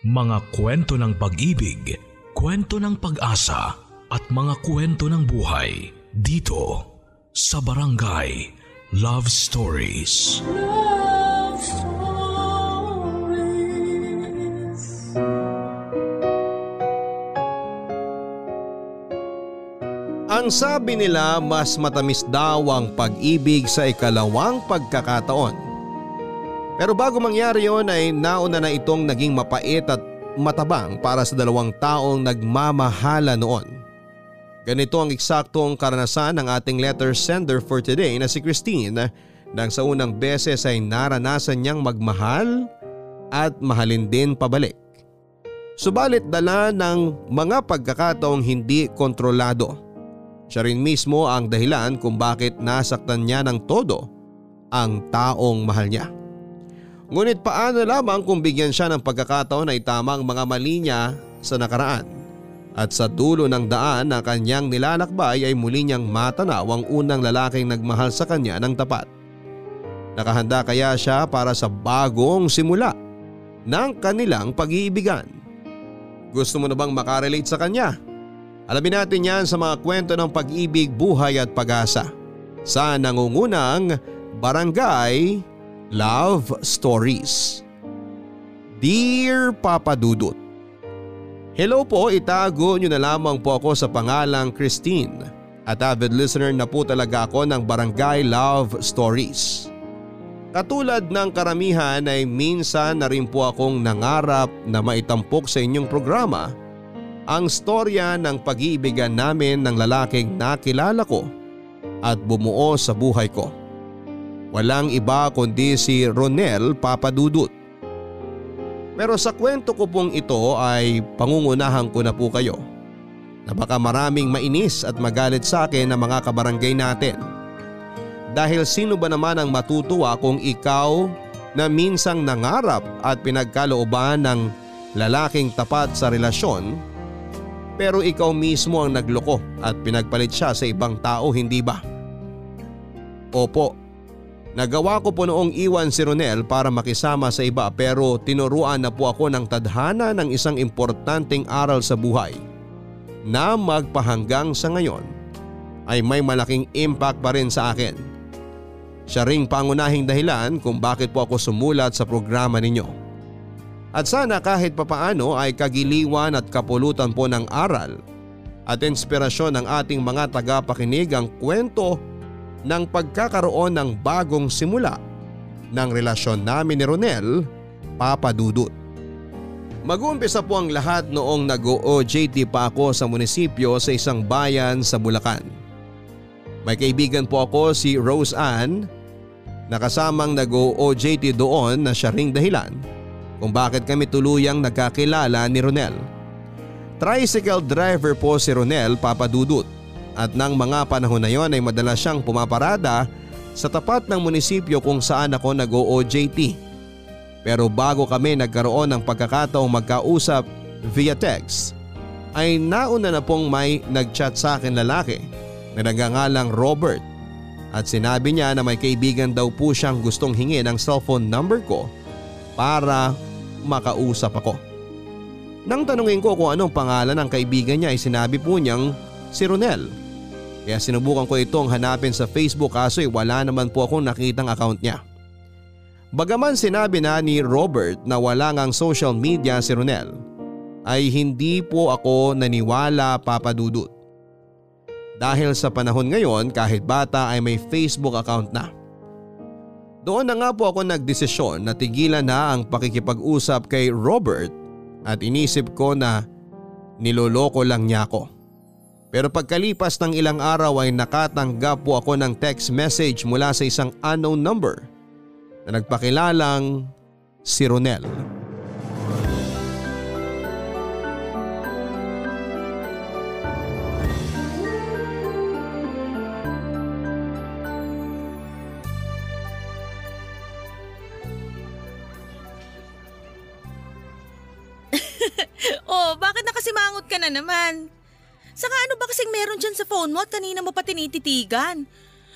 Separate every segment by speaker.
Speaker 1: Mga kwento ng pag-ibig, kwento ng pag-asa at mga kwento ng buhay dito sa Barangay Love Stories.
Speaker 2: Love Stories.
Speaker 3: Ang sabi nila mas matamis daw ang pag-ibig sa ikalawang pagkakataon. Pero bago mangyari yon ay nauna na itong naging mapait at matabang para sa dalawang taong nagmamahala noon. Ganito ang eksaktong karanasan ng ating letter sender for today na si Christine nang sa unang beses ay naranasan niyang magmahal at mahalin din pabalik. Subalit dala ng mga pagkakataong hindi kontrolado siya rin mismo ang dahilan kung bakit nasaktan niya ng todo ang taong mahal niya. Ngunit paano lamang kung bigyan siya ng pagkakataon na itama ang mga mali niya sa nakaraan at sa dulo ng daan na kanyang nilalakbay ay muli niyang matanaw ang unang lalaking nagmahal sa kanya ng tapat. Nakahanda kaya siya para sa bagong simula ng kanilang pag-iibigan. Gusto mo na bang makarelate sa kanya? Alamin natin yan sa mga kwento ng pag-ibig, buhay at pag-asa sa nangungunang Barangay Love Stories. Dear Papa Dudut Hello po, itago nyo na lamang po ako sa pangalang Christine at avid listener na po talaga ako ng Barangay Love Stories. Katulad ng karamihan ay minsan na rin po akong nangarap na maitampok sa inyong programa ang storya ng pag-iibigan namin ng lalaking nakilala ko at bumuo sa buhay ko. Walang iba kundi si Ronel Papadudut. Pero sa kwento ko pong ito ay pangungunahan ko na po kayo na baka maraming mainis at magalit sa akin ng mga kabarangay natin. Dahil sino ba naman ang matutuwa kung ikaw na minsang nangarap at pinagkalooban ng lalaking tapat sa relasyon pero ikaw mismo ang nagloko at pinagpalit siya sa ibang tao hindi ba? Opo, nagawa ko po noong iwan si Ronel para makisama sa iba pero tinuruan na po ako ng tadhana ng isang importanteng aral sa buhay na magpahanggang sa ngayon ay may malaking impact pa rin sa akin. Siya ring pangunahing dahilan kung bakit po ako sumulat sa programa ninyo. At sana kahit papaano ay kagiliwan at kapulutan po ng aral at inspirasyon ng ating mga tagapakinig ang kwento ng pagkakaroon ng bagong simula ng relasyon namin ni Ronel, Papa Dudut. Mag-uumpisa po ang lahat noong nag-OJT pa ako sa munisipyo sa isang bayan sa Bulacan. May kaibigan po ako si Rose Ann na kasamang nag-OJT doon na siya ring dahilan kung bakit kami tuluyang nagkakilala ni Ronel. Tricycle driver po si Ronel papadudut at nang mga panahon na yon ay madalas siyang pumaparada sa tapat ng munisipyo kung saan ako nag-OJT. Pero bago kami nagkaroon ng pagkakataong magkausap via text ay nauna na pong may nagchat sa akin lalaki na nagangalang Robert at sinabi niya na may kaibigan daw po siyang gustong hingi ng cellphone number ko para makausap ako. Nang tanungin ko kung anong pangalan ng kaibigan niya ay sinabi po niyang si Ronel. Kaya sinubukan ko itong hanapin sa Facebook kaso wala naman po akong nakitang account niya. Bagaman sinabi na ni Robert na wala ngang social media si Ronel, ay hindi po ako naniwala papadudot. Dahil sa panahon ngayon kahit bata ay may Facebook account na. Doon na nga po ako nagdesisyon na tigilan na ang pakikipag-usap kay Robert at inisip ko na niloloko lang niya ako. Pero pagkalipas ng ilang araw ay nakatanggap po ako ng text message mula sa isang unknown number na nagpakilalang si Ronel.
Speaker 4: oh, bakit nakasimangot ka na naman? Saka ano ba kasing meron dyan sa phone mo at kanina mo pa tinititigan?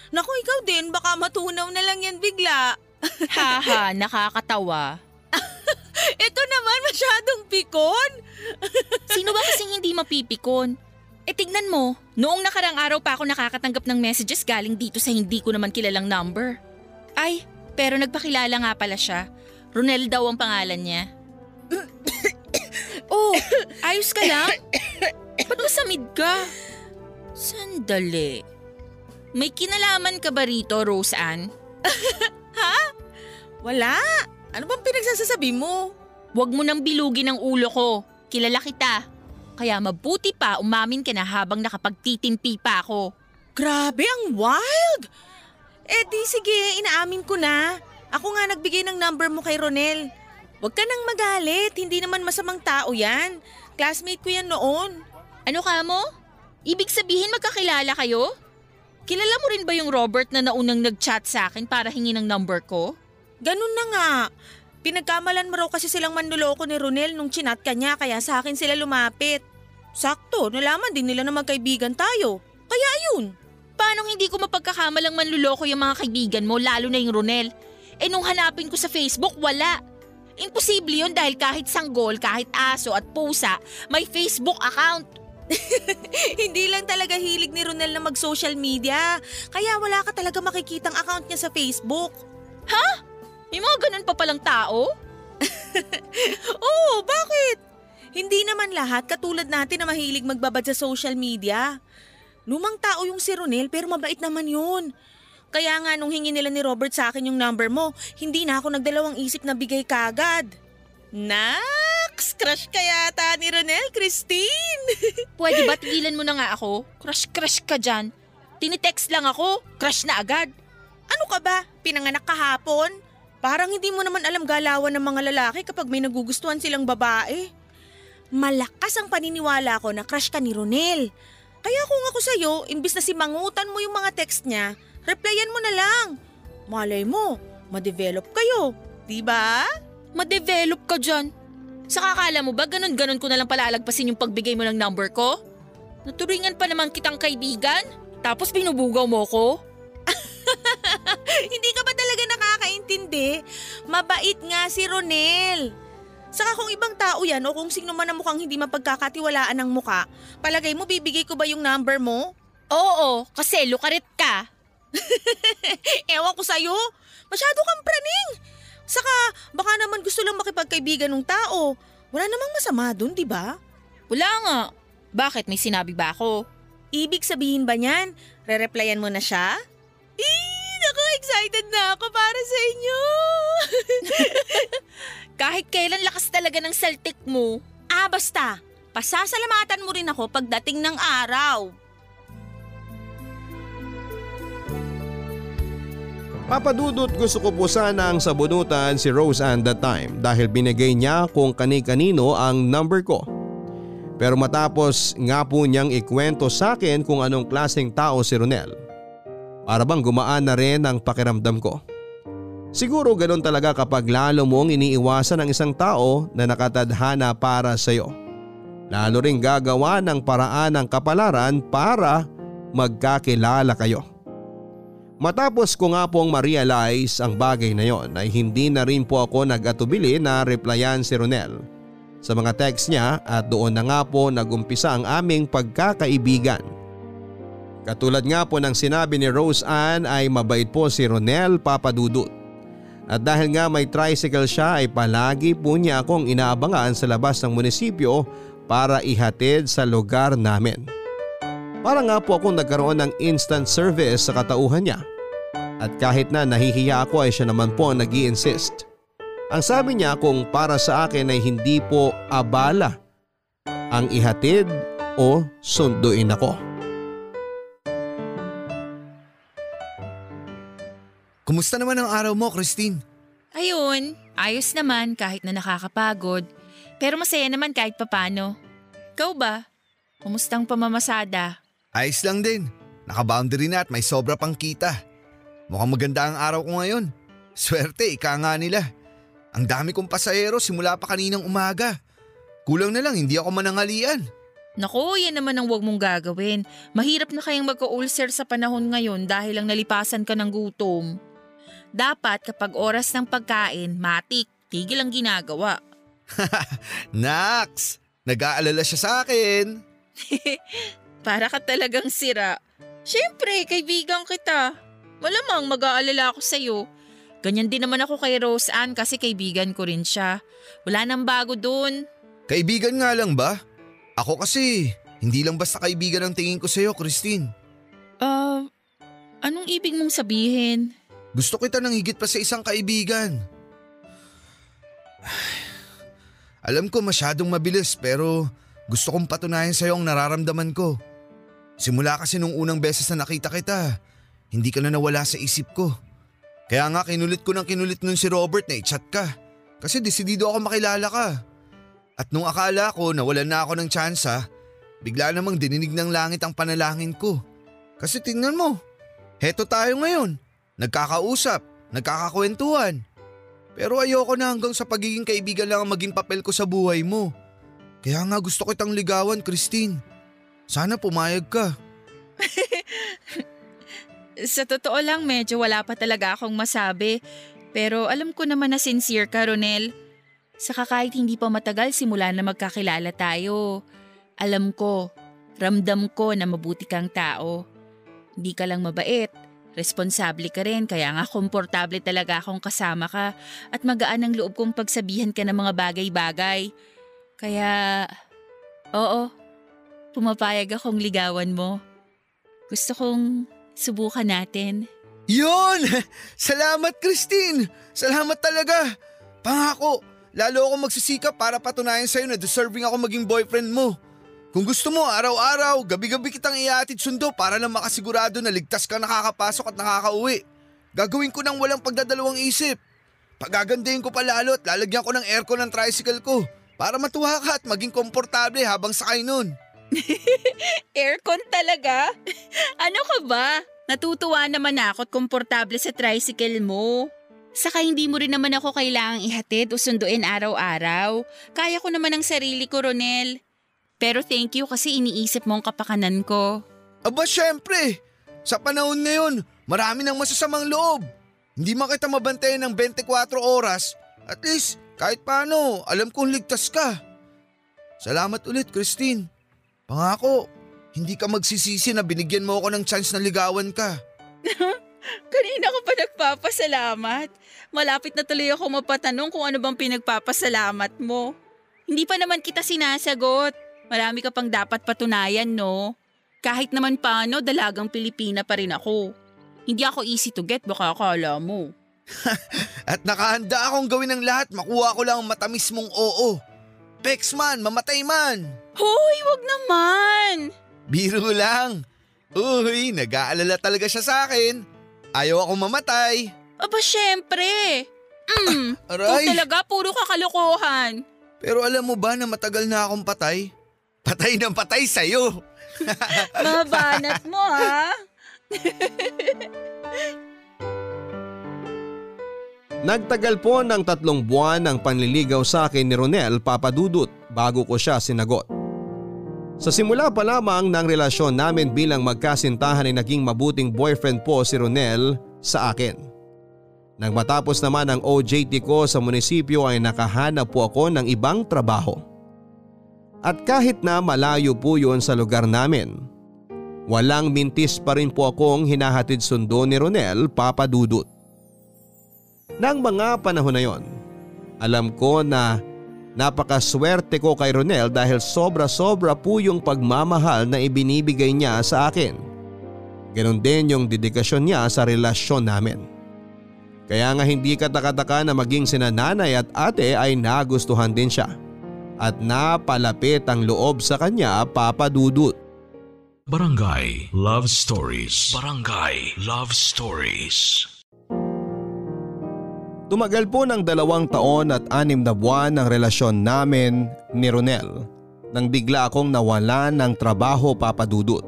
Speaker 4: Naku, ikaw din, baka matunaw na lang yan bigla.
Speaker 5: Haha, nakakatawa.
Speaker 4: Ito naman, Masyadong pikon.
Speaker 5: Sino ba kasing hindi mapipikon? E tignan mo, noong nakarang araw pa ako nakakatanggap ng messages galing dito sa hindi ko naman kilalang number. Ay, pero nagpakilala nga pala siya. Ronel daw ang pangalan niya. oh, ayos ka lang? Ba't masamid ka? Sandali. May kinalaman ka ba rito, Rose Ann?
Speaker 4: Wala. Ano bang pinagsasasabi mo?
Speaker 5: Huwag mo nang bilugin ang ulo ko. Kilala kita. Kaya mabuti pa umamin ka na habang nakapagtitimpi pa ako.
Speaker 4: Grabe, ang wild! Eh di sige, inaamin ko na. Ako nga nagbigay ng number mo kay Ronel. Huwag ka nang magalit, hindi naman masamang tao yan. Classmate ko yan noon.
Speaker 5: Ano ka mo? Ibig sabihin magkakilala kayo? Kilala mo rin ba yung Robert na naunang nag-chat sa akin para hingi ng number ko?
Speaker 4: Ganun na nga. Pinagkamalan mo raw kasi silang manluloko ni Ronel nung chinat ka niya kaya sa akin sila lumapit. Sakto, nalaman din nila na magkaibigan tayo. Kaya ayun.
Speaker 5: Paano hindi ko mapagkakamalang manluloko yung mga kaibigan mo lalo na yung Ronel? Eh nung hanapin ko sa Facebook, wala. Imposible yun dahil kahit sanggol, kahit aso at pusa, may Facebook account.
Speaker 4: Hindi lang talaga hilig ni Ronel na mag-social media. Kaya wala ka talaga makikitang account niya sa Facebook.
Speaker 5: May mga ganun pa palang tao?
Speaker 4: Oo, bakit? Hindi naman lahat katulad natin na mahilig magbabad sa social media. Lumang tao yung si Ronel pero mabait naman yun. Kaya nga nung hingi nila ni Robert sa akin yung number mo, hindi na ako nagdalawang isip na bigay kagad. Naks! Crush ka yata ni Ronel, Christine!
Speaker 5: Pwede ba tigilan mo na nga ako? Crush-crush ka dyan. Tinitext lang ako, crush na agad.
Speaker 4: ano ka ba? Pinanganak kahapon? Parang hindi mo naman alam galawan ng mga lalaki kapag may nagugustuhan silang babae. Malakas ang paniniwala ko na crush ka ni Ronel. Kaya kung ako sa'yo, imbis na simangutan mo yung mga text niya, replyan mo na lang. Malay mo, ma-develop kayo. Di ba?
Speaker 5: Ma-develop ka dyan. Sa kakala mo ba ganun-ganun ko na lang palalagpasin yung pagbigay mo ng number ko? Naturingan pa naman kitang kaibigan? Tapos binubugaw mo ko?
Speaker 4: Hindi ka ba talaga nakakaintindi? Mabait nga si Ronel. Saka kung ibang tao yan o kung sino man ang mukhang hindi mapagkakatiwalaan ng muka, palagay mo bibigay ko ba yung number mo?
Speaker 5: Oo, kasi lukarit ka.
Speaker 4: Ewan ko sa'yo. Masyado kang praning. Saka baka naman gusto lang makipagkaibigan ng tao. Wala namang masama dun, di ba?
Speaker 5: Wala nga. Bakit may sinabi ba ako?
Speaker 4: Ibig sabihin ba niyan, re-replyan mo na siya? Eh, naku, excited na ako para sa inyo.
Speaker 5: Kahit kailan lakas talaga ng saltik mo.
Speaker 4: ah, basta. Pasasalamatan mo rin ako pagdating ng araw.
Speaker 3: Papadudot gusto ko po sanang sabunutan si Rose Ann that time dahil binigay niya kung kani-kanino ang number ko. Pero matapos nga po niyang ikwento sa akin kung anong klaseng tao si Ronel. Para bang gumaan na rin ang pakiramdam ko. Siguro ganun talaga kapag lalo mong iniiwasan ang isang tao na nakatadhana para sa iyo. Lalo ring gagawa ng paraan ng kapalaran para magkakilala kayo. Matapos ko nga pong ma-realize ang bagay na yon ay hindi na rin po ako nag-atubili na replyan si Ronel sa mga text niya at doon na nga po nagumpisa ang aming pagkakaibigan. Katulad nga po ng sinabi ni Rose Ann ay mabait po si Ronel Papadudut. At dahil nga may tricycle siya ay palagi po niya akong inaabangan sa labas ng munisipyo para ihatid sa lugar namin. Para nga po akong nagkaroon ng instant service sa katauhan niya. At kahit na nahihiya ako ay siya naman po ang nag insist Ang sabi niya kung para sa akin ay hindi po abala ang ihatid o sunduin ako.
Speaker 6: Kumusta naman ang araw mo, Christine?
Speaker 5: Ayun, ayos naman kahit na nakakapagod. Pero masaya naman kahit papano. Ikaw ba? Kumustang pamamasada?
Speaker 6: Ayos lang din. Naka-boundary na at may sobra pang kita. Mukhang maganda ang araw ko ngayon. Swerte, ika nga nila. Ang dami kong pasahero simula pa kaninang umaga. Kulang na lang, hindi ako manangalian.
Speaker 5: Naku, yan naman ang wag mong gagawin. Mahirap na kayang magka-ulcer sa panahon ngayon dahil lang nalipasan ka ng gutom. Dapat kapag oras ng pagkain, matik, tigil ang ginagawa.
Speaker 6: Nax, nag-aalala siya sa akin.
Speaker 5: Para ka talagang sira. Siyempre, kaibigan kita. Malamang mag-aalala ako sa'yo. Ganyan din naman ako kay Rose Ann kasi kaibigan ko rin siya. Wala nang bago dun.
Speaker 6: Kaibigan nga lang ba? Ako kasi, hindi lang basta kaibigan ang tingin ko sa'yo, Christine.
Speaker 5: Ah, anong ibig mong sabihin?
Speaker 6: Gusto kita ng higit pa sa isang kaibigan. Alam ko masyadong mabilis pero gusto kong patunayan sa'yo ang nararamdaman ko. Simula kasi nung unang beses na nakita kita, hindi ka na nawala sa isip ko. Kaya nga kinulit ko ng kinulit nun si Robert na i-chat ka. Kasi desidido ako makilala ka. At nung akala ko nawalan na ako ng tsansa, bigla namang dininig ng langit ang panalangin ko. Kasi tingnan mo, heto tayo ngayon. Nagkakausap, nagkakakwentuhan. Pero ayoko na hanggang sa pagiging kaibigan lang ang maging papel ko sa buhay mo. Kaya nga gusto kitang ligawan, Christine. Sana pumayag ka.
Speaker 5: Sa totoo lang medyo wala pa talaga akong masabi. Pero alam ko naman na sincere ka, Ronel. Saka kahit hindi pa matagal simula na magkakilala tayo. Alam ko, ramdam ko na mabuti kang tao. Hindi ka lang mabait, responsable ka rin kaya nga komportable talaga akong kasama ka at magaan ang loob kong pagsabihan ka ng mga bagay-bagay. Kaya, oo, pumapayag akong ligawan mo. Gusto kong subukan natin.
Speaker 6: Yun! Salamat, Christine! Salamat talaga! Pangako, lalo ako magsisikap para patunayan sa'yo na deserving ako maging boyfriend mo. Kung gusto mo, araw-araw, gabi-gabi kitang iatid sundo para lang makasigurado na ligtas ka nakakapasok at nakakauwi. Gagawin ko nang walang pagdadalawang isip. Pagagandahin ko pa lalo at lalagyan ko ng aircon ng tricycle ko para matuwa ka at maging komportable habang sakay nun.
Speaker 5: Aircon talaga? ano ka ba? Natutuwa naman ako at komportable sa tricycle mo. Saka hindi mo rin naman ako kailangang ihatid o sunduin araw-araw. Kaya ko naman ang sarili ko, Ronel. Pero thank you kasi iniisip mo ang kapakanan ko.
Speaker 6: Aba syempre, sa panahon ngayon, marami ng masasamang loob. Hindi man kita mabantayan ng 24 oras, at least kahit paano, alam kong ligtas ka. Salamat ulit, Christine. Pangako, hindi ka magsisisi na binigyan mo ako ng chance na ligawan ka.
Speaker 5: Kanina ko pa nagpapasalamat. Malapit na tuloy ako mapatanong kung ano bang pinagpapasalamat mo. Hindi pa naman kita sinasagot. Marami ka pang dapat patunayan, no? Kahit naman paano, dalagang Pilipina pa rin ako. Hindi ako easy to get, baka akala mo.
Speaker 6: At nakahanda akong gawin ng lahat, makuha ko lang ang matamis mong oo. Pex man, mamatay man.
Speaker 5: Hoy, wag naman!
Speaker 6: Biro lang. Uy, nag-aalala talaga siya sa akin. Ayaw akong mamatay.
Speaker 5: Aba, syempre. Mm,
Speaker 6: Aray.
Speaker 5: ikaw talaga, puro kakalokohan.
Speaker 6: Pero alam mo ba na matagal na akong patay? Patay ng patay sa'yo.
Speaker 5: Mabanat mo, ha?
Speaker 3: Nagtagal po ng tatlong buwan ang panliligaw sa akin ni Ronel Papadudut bago ko siya sinagot. Sa simula pa lamang ng relasyon namin bilang magkasintahan ay naging mabuting boyfriend po si Ronel sa akin. Nang matapos naman ang OJT ko sa munisipyo ay nakahanap po ako ng ibang trabaho. At kahit na malayo po yun sa lugar namin, walang mintis pa rin po akong hinahatid sundo ni Ronel Papadudut. Nang mga panahon na yon, alam ko na napakaswerte ko kay Ronel dahil sobra-sobra po yung pagmamahal na ibinibigay niya sa akin. Ganon din yung dedikasyon niya sa relasyon namin. Kaya nga hindi katakataka na maging sina nanay at ate ay nagustuhan din siya at napalapit ang loob sa kanya papadudut.
Speaker 1: Barangay Love Stories. Barangay Love Stories.
Speaker 3: Tumagal po ng dalawang taon at anim na buwan ang relasyon namin ni Ronel nang bigla akong nawalan ng trabaho papadudot.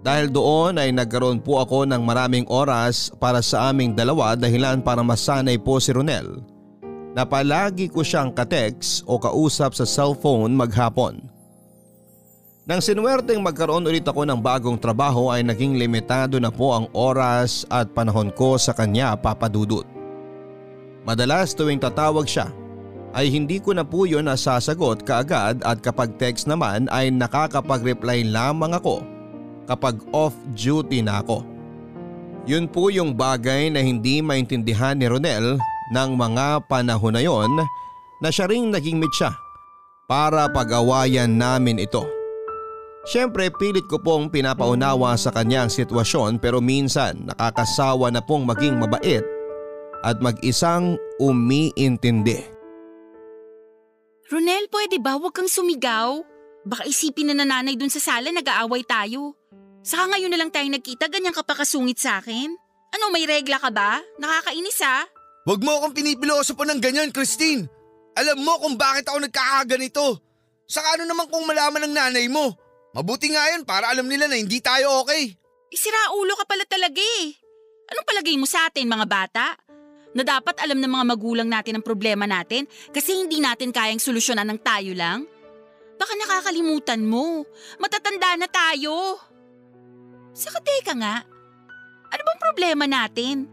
Speaker 3: Dahil doon ay nagkaroon po ako ng maraming oras para sa aming dalawa dahilan para masanay po si Ronel na palagi ko siyang katext o kausap sa cellphone maghapon. Nang sinuwerteng magkaroon ulit ako ng bagong trabaho ay naging limitado na po ang oras at panahon ko sa kanya papadudot. Madalas tuwing tatawag siya ay hindi ko na po yun nasasagot kaagad at kapag text naman ay nakakapag-reply lamang ako kapag off duty na ako. Yun po yung bagay na hindi maintindihan ni Ronel ng mga panahon na yon na siya ring naging mitsa para pag-awayan namin ito. Siyempre pilit ko pong pinapaunawa sa kanya ang sitwasyon pero minsan nakakasawa na pong maging mabait at mag-isang umiintindi.
Speaker 5: Ronel, pwede ba huwag kang sumigaw? Baka isipin na nanay dun sa sala nag-aaway tayo. Saka ngayon na lang tayo nagkita, ganyan ka pa kasungit sa akin? Ano, may regla ka ba? Nakakainis ha?
Speaker 6: Huwag mo akong pinipiloso po ng ganyan, Christine. Alam mo kung bakit ako nagkakaganito. Saka ano naman kung malaman ng nanay mo. Mabuti nga yun para alam nila na hindi tayo okay.
Speaker 5: Isira ulo ka pala talaga eh. Anong palagay mo sa atin mga bata? Na dapat alam ng mga magulang natin ang problema natin kasi hindi natin kayang solusyonan ng tayo lang? Baka nakakalimutan mo. Matatanda na tayo. Saka teka nga, ano bang problema natin?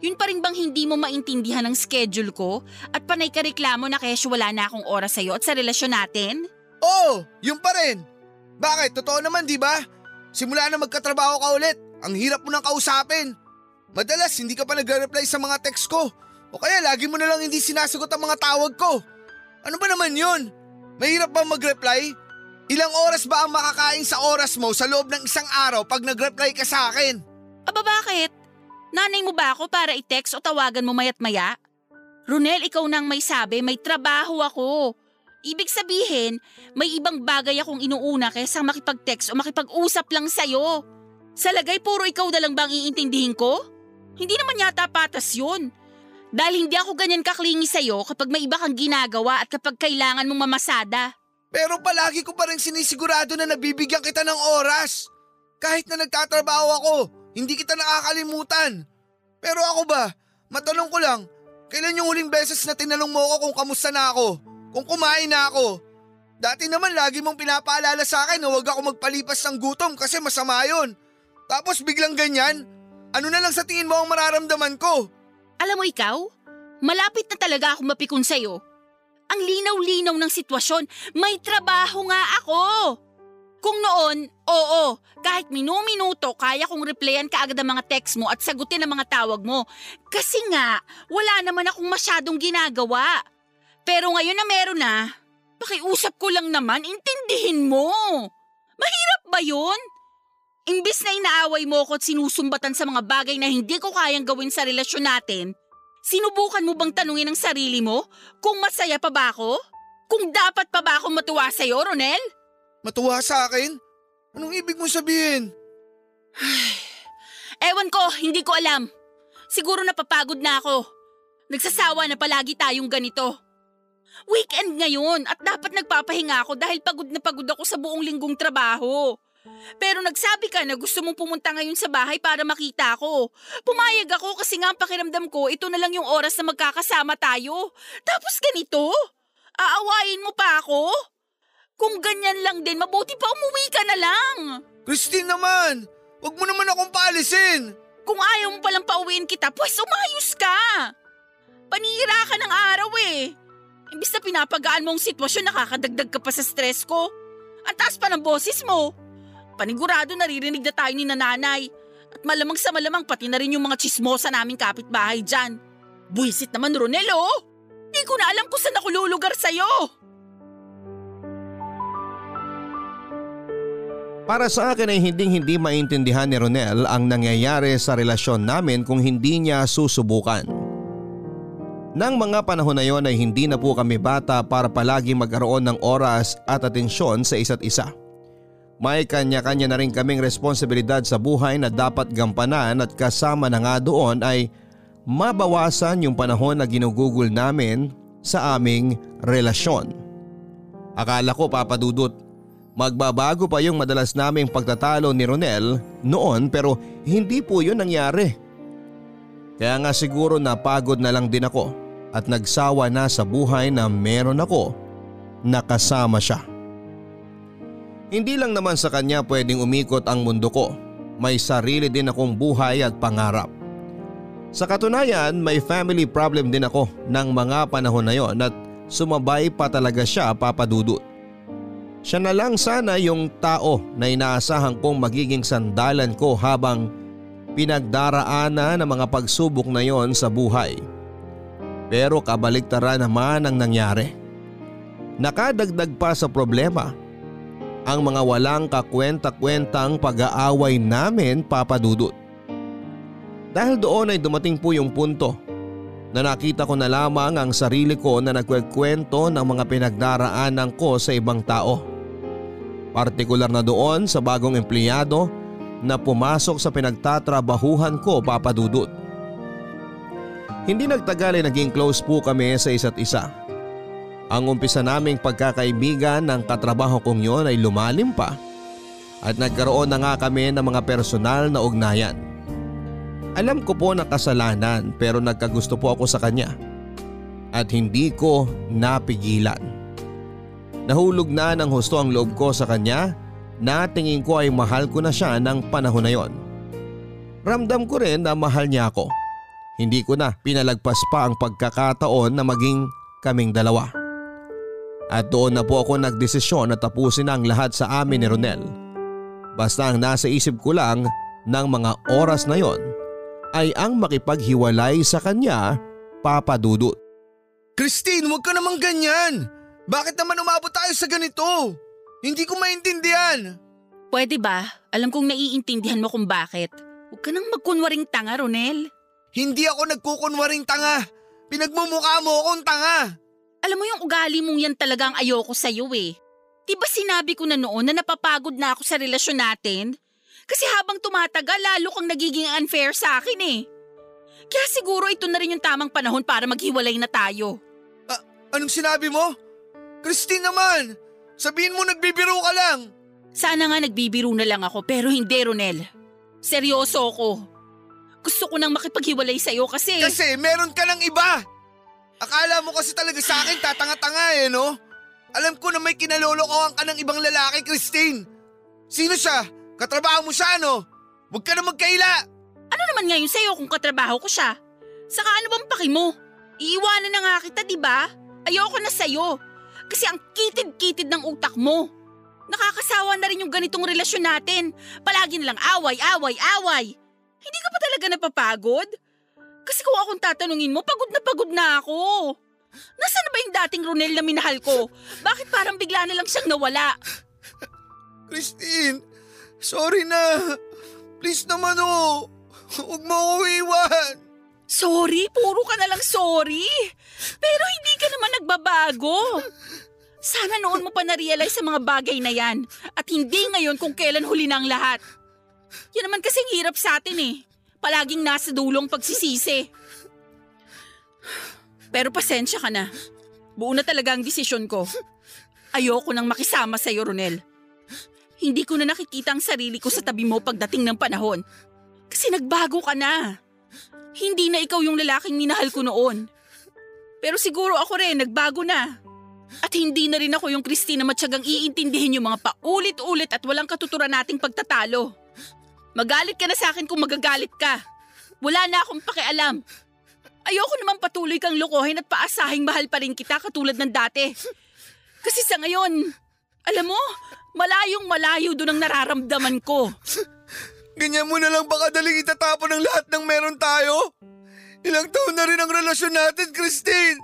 Speaker 5: Yun pa rin bang hindi mo maintindihan ang schedule ko at panay ka reklamo na kaya wala na akong oras sa'yo at sa relasyon natin?
Speaker 6: Oo, yun pa rin. Bakit? Totoo naman, di ba? Simula na magkatrabaho ka ulit, ang hirap mo nang kausapin. Madalas hindi ka pa nagre-reply sa mga text ko. O kaya lagi mo na lang hindi sinasagot ang mga tawag ko. Ano ba naman yun? Mahirap ba mag-reply? Ilang oras ba ang makakain sa oras mo sa loob ng isang araw pag nag-reply ka sa akin?
Speaker 5: Aba bakit? Nanay mo ba ako para i-text o tawagan mo mayat maya? Ronel, ikaw nang may sabi, may trabaho ako. Ibig sabihin, may ibang bagay akong inuuna kaysa makipag-text o makipag-usap lang sa'yo. Sa lagay, puro ikaw na lang bang iintindihin ko? Hindi naman yata patas yun. Dahil hindi ako ganyan kaklingi sa'yo kapag may iba kang ginagawa at kapag kailangan mong mamasada.
Speaker 6: Pero palagi ko pa rin sinisigurado na nabibigyan kita ng oras. Kahit na nagtatrabaho ako, hindi kita nakakalimutan. Pero ako ba, matanong ko lang, kailan yung huling beses na tinanong mo ako kung kamusta na ako? Kung kumain na ako? Dati naman lagi mong pinapaalala sa akin na huwag ako magpalipas ng gutom kasi masama yon. Tapos biglang ganyan, ano na lang sa tingin mo ang mararamdaman ko?
Speaker 5: Alam mo ikaw, malapit na talaga ako mapikon sa'yo. Ang linaw-linaw ng sitwasyon, may trabaho nga ako. Kung noon, oo, kahit minu-minuto kaya kong replyan kaagad ang mga text mo at sagutin ang mga tawag mo. Kasi nga, wala naman akong masyadong ginagawa. Pero ngayon na meron na, pakiusap ko lang naman, intindihin mo. Mahirap ba yun? Imbis na inaaway mo ako at sinusumbatan sa mga bagay na hindi ko kayang gawin sa relasyon natin, Sinubukan mo bang tanungin ang sarili mo kung masaya pa ba ako? Kung dapat pa ba akong matuwa sa'yo, Ronel?
Speaker 6: Matuwa sa akin? Anong ibig mo sabihin?
Speaker 5: Ewan ko, hindi ko alam. Siguro napapagod na ako. Nagsasawa na palagi tayong ganito. Weekend ngayon at dapat nagpapahinga ako dahil pagod na pagod ako sa buong linggong trabaho. Pero nagsabi ka na gusto mong pumunta ngayon sa bahay para makita ko. Pumayag ako kasi nga ang pakiramdam ko ito na lang yung oras na magkakasama tayo. Tapos ganito? Aawayin mo pa ako? Kung ganyan lang din, mabuti pa umuwi ka na lang.
Speaker 6: Christine naman! Huwag mo naman akong paalisin!
Speaker 5: Kung ayaw mo palang pauwiin kita, pues umayos ka! Panira ka ng araw eh. Imbis na pinapagaan mo ang sitwasyon, nakakadagdag ka pa sa stress ko. Ang taas pa ng boses mo. Panigurado naririnig na tayo ni nanay. At malamang sa malamang pati na rin yung mga chismosa naming kapitbahay dyan. Buisit naman Ronel oh! Di ko na alam kung saan ako lulugar sa'yo.
Speaker 3: Para sa akin ay hinding hindi maintindihan ni Ronel ang nangyayari sa relasyon namin kung hindi niya susubukan. Nang mga panahon na yon ay hindi na po kami bata para palagi magkaroon ng oras at atensyon sa isa't isa. May kanya-kanya na rin kaming responsibilidad sa buhay na dapat gampanan at kasama na nga doon ay mabawasan yung panahon na ginugugol namin sa aming relasyon. Akala ko papadudot, magbabago pa yung madalas naming pagtatalo ni Ronel noon pero hindi po yun nangyari. Kaya nga siguro napagod na lang din ako at nagsawa na sa buhay na meron ako nakasama siya. Hindi lang naman sa kanya pwedeng umikot ang mundo ko. May sarili din akong buhay at pangarap. Sa katunayan may family problem din ako ng mga panahon na yon at sumabay pa talaga siya papadudot. Siya na lang sana yung tao na inaasahan kong magiging sandalan ko habang pinagdaraanan ng mga pagsubok na yon sa buhay. Pero kabaliktaran naman ang nangyari. Nakadagdag pa sa problema ang mga walang kakwenta-kwentang pag-aaway namin papadudot. Dahil doon ay dumating po yung punto na nakita ko na lamang ang sarili ko na nagkwekwento ng mga pinagdaraanan ko sa ibang tao. Partikular na doon sa bagong empleyado na pumasok sa pinagtatrabahuhan ko papadudot. Hindi nagtagal ay naging close po kami sa isa't isa. Ang umpisa naming pagkakaibigan ng katrabaho kong yon ay lumalim pa at nagkaroon na nga kami ng mga personal na ugnayan. Alam ko po na kasalanan pero nagkagusto po ako sa kanya at hindi ko napigilan. Nahulog na ng husto ang loob ko sa kanya na tingin ko ay mahal ko na siya ng panahon na yon. Ramdam ko rin na mahal niya ako. Hindi ko na pinalagpas pa ang pagkakataon na maging kaming dalawa. At doon na po ako nagdesisyon na tapusin ang lahat sa amin ni Ronel. Basta ang nasa isip ko lang ng mga oras na yon ay ang makipaghiwalay sa kanya, Papa Dudut.
Speaker 6: Christine, huwag ka naman ganyan! Bakit naman umabot tayo sa ganito? Hindi ko maintindihan.
Speaker 5: Pwede ba? Alam kong naiintindihan mo kung bakit. Huwag ka nang magkunwaring tanga, Ronel.
Speaker 6: Hindi ako nagkukunwaring tanga. Pinagmumukha mo akong tanga.
Speaker 5: Alam mo yung ugali mong yan talagang ayoko sa'yo eh. Di ba sinabi ko na noon na napapagod na ako sa relasyon natin? Kasi habang tumatagal, lalo kang nagiging unfair sa akin eh. Kaya siguro ito na rin yung tamang panahon para maghiwalay na tayo.
Speaker 6: A- anong sinabi mo? Christine naman! Sabihin mo nagbibiro ka lang!
Speaker 5: Sana nga nagbibiro na lang ako pero hindi Ronel. Seryoso ako. Gusto ko nang makipaghiwalay sa'yo kasi…
Speaker 6: Kasi meron ka ng iba! Akala mo kasi talaga sa akin tatanga-tanga eh, no? Alam ko na may kinalolokohan ka ng ibang lalaki, Christine. Sino siya? Katrabaho mo siya, no? Huwag ka na magkaila!
Speaker 5: Ano naman ngayon sa'yo kung katrabaho ko siya? Saka ano bang paki mo? Iiwanan na nga kita, di ba? Ayoko na sa'yo. Kasi ang kitid-kitid ng utak mo. Nakakasawa na rin yung ganitong relasyon natin. Palagi na lang away, away, away. Hindi ka pa talaga napapagod? Kasi kung akong tatanungin mo, pagod na pagod na ako. Nasaan na ba yung dating Ronel na minahal ko? Bakit parang bigla na lang siyang nawala?
Speaker 6: Christine, sorry na. Please naman oh. Huwag mo ako iwan.
Speaker 5: Sorry? Puro ka na lang sorry. Pero hindi ka naman nagbabago. Sana noon mo pa na-realize sa mga bagay na yan at hindi ngayon kung kailan huli na ang lahat. Yan naman kasing hirap sa atin eh. Palaging nasa dulong pagsisisi. Pero pasensya ka na. Buo na talaga ang desisyon ko. Ayoko nang makisama sa iyo, Ronel. Hindi ko na nakikita ang sarili ko sa tabi mo pagdating ng panahon. Kasi nagbago ka na. Hindi na ikaw yung lalaking minahal ko noon. Pero siguro ako rin, nagbago na. At hindi na rin ako yung Christine na matyagang iintindihin yung mga paulit-ulit at walang katuturan nating pagtatalo. Magalit ka na sa akin kung magagalit ka. Wala na akong pakialam. Ayoko naman patuloy kang lokohin at paasahing mahal pa rin kita katulad ng dati. Kasi sa ngayon, alam mo, malayong malayo doon ang nararamdaman ko.
Speaker 6: Ganyan mo na lang baka daling itatapon ang lahat ng meron tayo? Ilang taon na rin ang relasyon natin, Christine.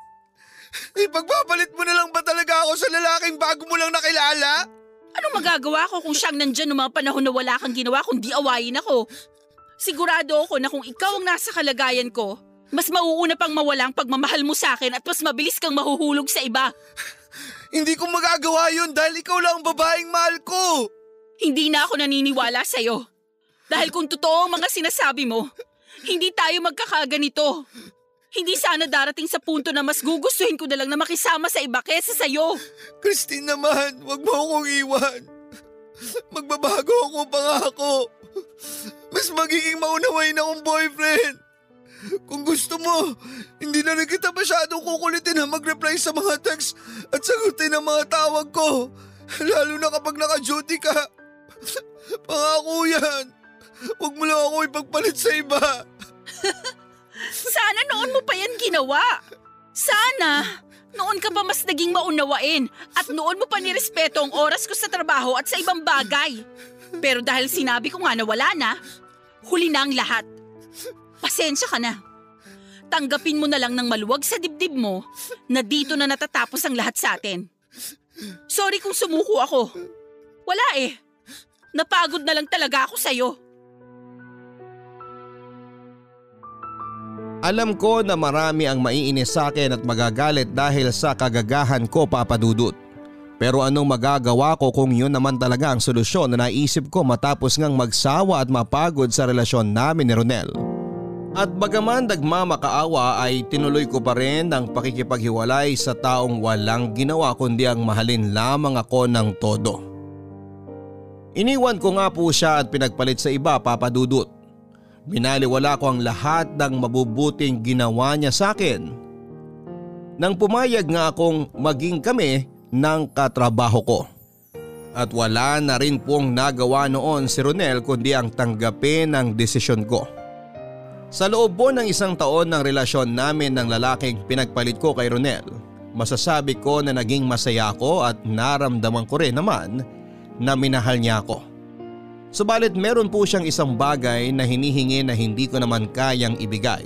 Speaker 6: Ipagpapalit mo na lang ba talaga ako sa lalaking bago mo lang nakilala?
Speaker 5: Anong magagawa ko kung siyang nandyan noong mga panahon na wala kang ginawa kundi awayin ako? Sigurado ako na kung ikaw ang nasa kalagayan ko, mas mauuna pang mawala ang pagmamahal mo sa akin at mas mabilis kang mahuhulog sa iba.
Speaker 6: Hindi ko magagawa yun dahil ikaw lang ang babaeng mahal ko.
Speaker 5: Hindi na ako naniniwala sa'yo. Dahil kung totoo ang mga sinasabi mo, hindi tayo magkakaganito. Hindi sana darating sa punto na mas gugustuhin ko na lang na makisama sa iba kesa sa'yo.
Speaker 6: Christine naman, wag mo akong iwan. Magbabago ako pangako. Mas magiging maunawain akong boyfriend. Kung gusto mo, hindi na rin kita masyadong kukulitin na mag-reply sa mga text at sagutin ang mga tawag ko. Lalo na kapag naka-duty ka. Pangako yan. Huwag mo lang ako ipagpalit sa iba.
Speaker 5: Sana noon mo pa yan ginawa. Sana. Noon ka pa mas naging maunawain at noon mo pa nirespeto ang oras ko sa trabaho at sa ibang bagay. Pero dahil sinabi ko nga na wala na, huli na ang lahat. Pasensya ka na. Tanggapin mo na lang ng maluwag sa dibdib mo na dito na natatapos ang lahat sa atin. Sorry kung sumuko ako. Wala eh. Napagod na lang talaga ako sa'yo.
Speaker 3: Alam ko na marami ang maiinis sa akin at magagalit dahil sa kagagahan ko papadudot. Pero anong magagawa ko kung yun naman talaga ang solusyon na naisip ko matapos ngang magsawa at mapagod sa relasyon namin ni Ronel. At bagaman nagmamakaawa ay tinuloy ko pa rin ang pakikipaghiwalay sa taong walang ginawa kundi ang mahalin lamang ako ng todo. Iniwan ko nga po siya at pinagpalit sa iba papadudot. Binaliwala ko ang lahat ng mabubuting ginawa niya sa akin. Nang pumayag nga akong maging kami ng katrabaho ko. At wala na rin pong nagawa noon si Ronel kundi ang tanggapin ang desisyon ko. Sa loob po ng isang taon ng relasyon namin ng lalaking pinagpalit ko kay Ronel, masasabi ko na naging masaya ako at naramdaman ko rin naman na minahal niya ako. Subalit meron po siyang isang bagay na hinihingi na hindi ko naman kayang ibigay.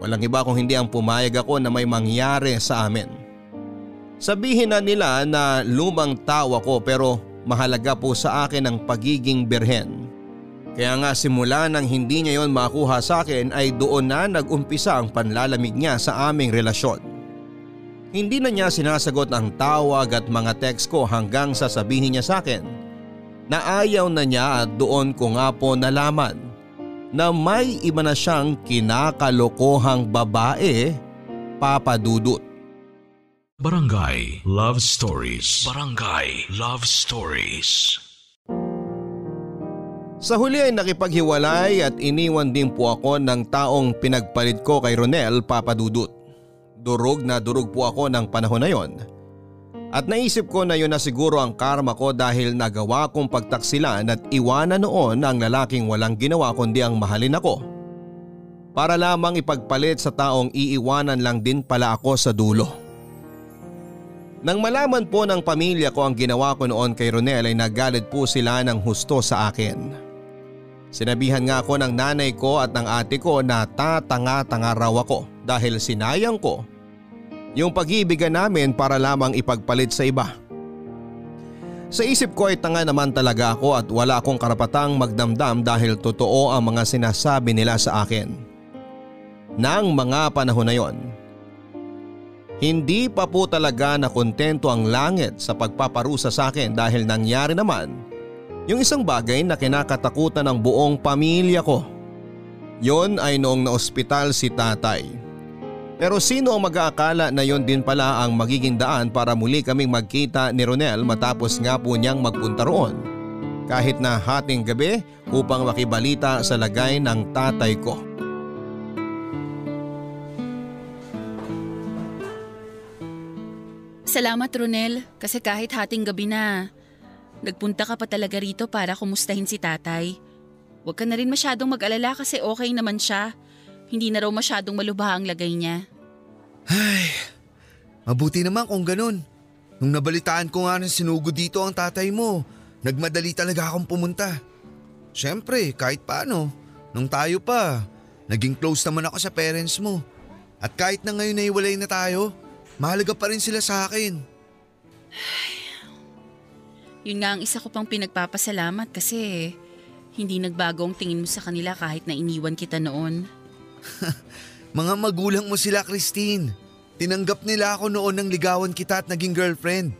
Speaker 3: Walang iba kung hindi ang pumayag ako na may mangyari sa amin. Sabihin na nila na lumang tawa ko pero mahalaga po sa akin ang pagiging birhen. Kaya nga simula nang hindi niya yon makuha sa akin ay doon na nag-umpisa ang panlalamig niya sa aming relasyon. Hindi na niya sinasagot ang tawag at mga text ko hanggang sasabihin niya sa akin na ayaw na niya at doon ko nga po nalaman na may iba na siyang kinakalokohang babae papadudot.
Speaker 1: Barangay Love Stories Barangay Love Stories
Speaker 3: Sa huli ay nakipaghiwalay at iniwan din po ako ng taong pinagpalit ko kay Ronel papadudot. Durog na durog po ako ng panahon na yon at naisip ko na yun na siguro ang karma ko dahil nagawa kong pagtaksilan at iwanan noon ang lalaking walang ginawa kundi ang mahalin ako. Para lamang ipagpalit sa taong iiwanan lang din pala ako sa dulo. Nang malaman po ng pamilya ko ang ginawa ko noon kay Ronel ay nagalit po sila ng husto sa akin. Sinabihan nga ako ng nanay ko at ng ate ko na tatanga-tanga raw ako dahil sinayang ko yung pag-iibigan namin para lamang ipagpalit sa iba. Sa isip ko ay tanga naman talaga ako at wala akong karapatang magdamdam dahil totoo ang mga sinasabi nila sa akin. Nang mga panahon na yon. Hindi pa po talaga na kontento ang langit sa pagpaparusa sa akin dahil nangyari naman yung isang bagay na kinakatakutan ng buong pamilya ko. Yon ay noong na-ospital si tatay. Pero sino ang mag-aakala na yon din pala ang magiging daan para muli kaming magkita ni Ronel matapos nga po niyang magpunta roon. Kahit na hating gabi upang makibalita sa lagay ng tatay ko.
Speaker 5: Salamat Ronel kasi kahit hating gabi na, nagpunta ka pa talaga rito para kumustahin si tatay. Huwag ka na rin masyadong mag-alala kasi okay naman siya. Hindi na raw masyadong malubha ang lagay niya.
Speaker 6: Ay, mabuti naman kung ganun. Nung nabalitaan ko nga na sinugo dito ang tatay mo, nagmadali talaga akong pumunta. Siyempre, kahit paano, nung tayo pa, naging close naman ako sa parents mo. At kahit na ngayon naiwalay na tayo, mahalaga pa rin sila sa akin.
Speaker 5: Ay, yun nga ang isa ko pang pinagpapasalamat kasi hindi nagbago ang tingin mo sa kanila kahit na iniwan kita noon.
Speaker 6: Mga magulang mo sila, Christine. Tinanggap nila ako noon nang ligawan kita at naging girlfriend.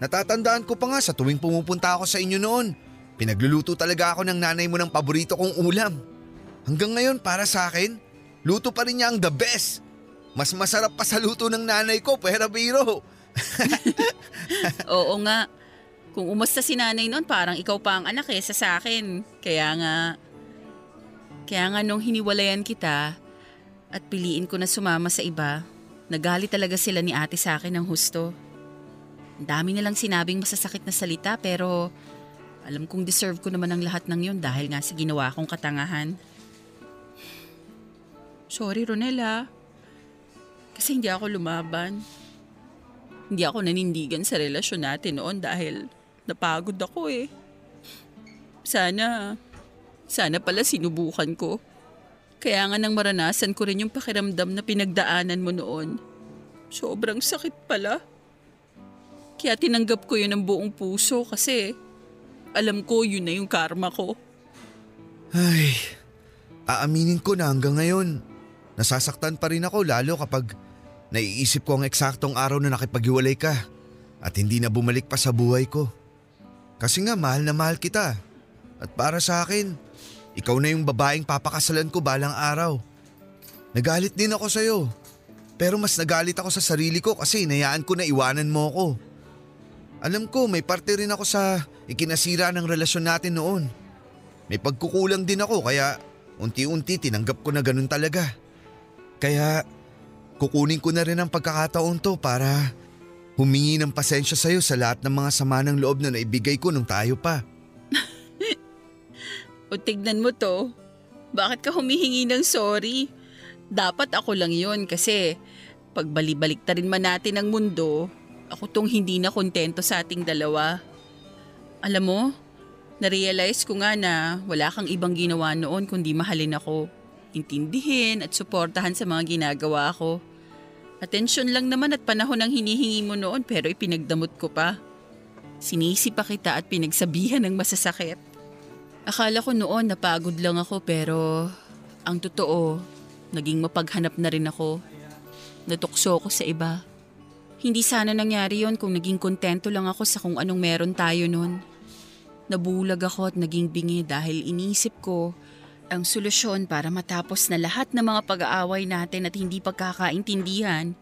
Speaker 6: Natatandaan ko pa nga sa tuwing pumupunta ako sa inyo noon. Pinagluluto talaga ako ng nanay mo ng paborito kong ulam. Hanggang ngayon para sa akin, luto pa rin niya ang the best. Mas masarap pa sa luto ng nanay ko, pera biro.
Speaker 5: Oo nga. Kung umusta si nanay noon, parang ikaw pa ang anak eh sa akin. Kaya nga, kaya nga nung hiniwalayan kita, at piliin ko na sumama sa iba, nagalit talaga sila ni ate sa akin ng husto. Ang dami nilang sinabing masasakit na salita pero alam kong deserve ko naman ang lahat ng yun dahil nga sa ginawa kong katangahan. Sorry Ronela, kasi hindi ako lumaban. Hindi ako nanindigan sa relasyon natin noon dahil napagod ako eh. Sana, sana pala sinubukan ko. Kaya nga nang maranasan ko rin yung pakiramdam na pinagdaanan mo noon. Sobrang sakit pala. Kaya tinanggap ko yun ng buong puso kasi alam ko yun na yung karma ko.
Speaker 6: Ay, aaminin ko na hanggang ngayon. Nasasaktan pa rin ako lalo kapag naiisip ko ang eksaktong araw na nakipaghiwalay ka at hindi na bumalik pa sa buhay ko. Kasi nga mahal na mahal kita. At para sa akin, ikaw na yung babaeng papakasalan ko balang araw. Nagalit din ako sa'yo. Pero mas nagalit ako sa sarili ko kasi inayaan ko na iwanan mo ako. Alam ko may parte rin ako sa ikinasira ng relasyon natin noon. May pagkukulang din ako kaya unti-unti tinanggap ko na ganun talaga. Kaya kukunin ko na rin ang pagkakataon to para humingi ng pasensya sa'yo sa lahat ng mga sama ng loob na naibigay ko nung tayo pa.
Speaker 5: O tignan mo to. Bakit ka humihingi ng sorry? Dapat ako lang yon kasi pag balibalik ta rin man natin ang mundo, ako tong hindi na kontento sa ating dalawa. Alam mo, narealize ko nga na wala kang ibang ginawa noon kundi mahalin ako, intindihin at suportahan sa mga ginagawa ko. Atensyon lang naman at panahon ang hinihingi mo noon pero ipinagdamot ko pa. Sinisi pa kita at pinagsabihan ng masasakit. Akala ko noon napagod lang ako pero ang totoo, naging mapaghanap na rin ako. Natukso ko sa iba. Hindi sana nangyari yon kung naging kontento lang ako sa kung anong meron tayo noon. Nabulag ako at naging bingi dahil inisip ko ang solusyon para matapos na lahat ng mga pag-aaway natin at hindi pagkakaintindihan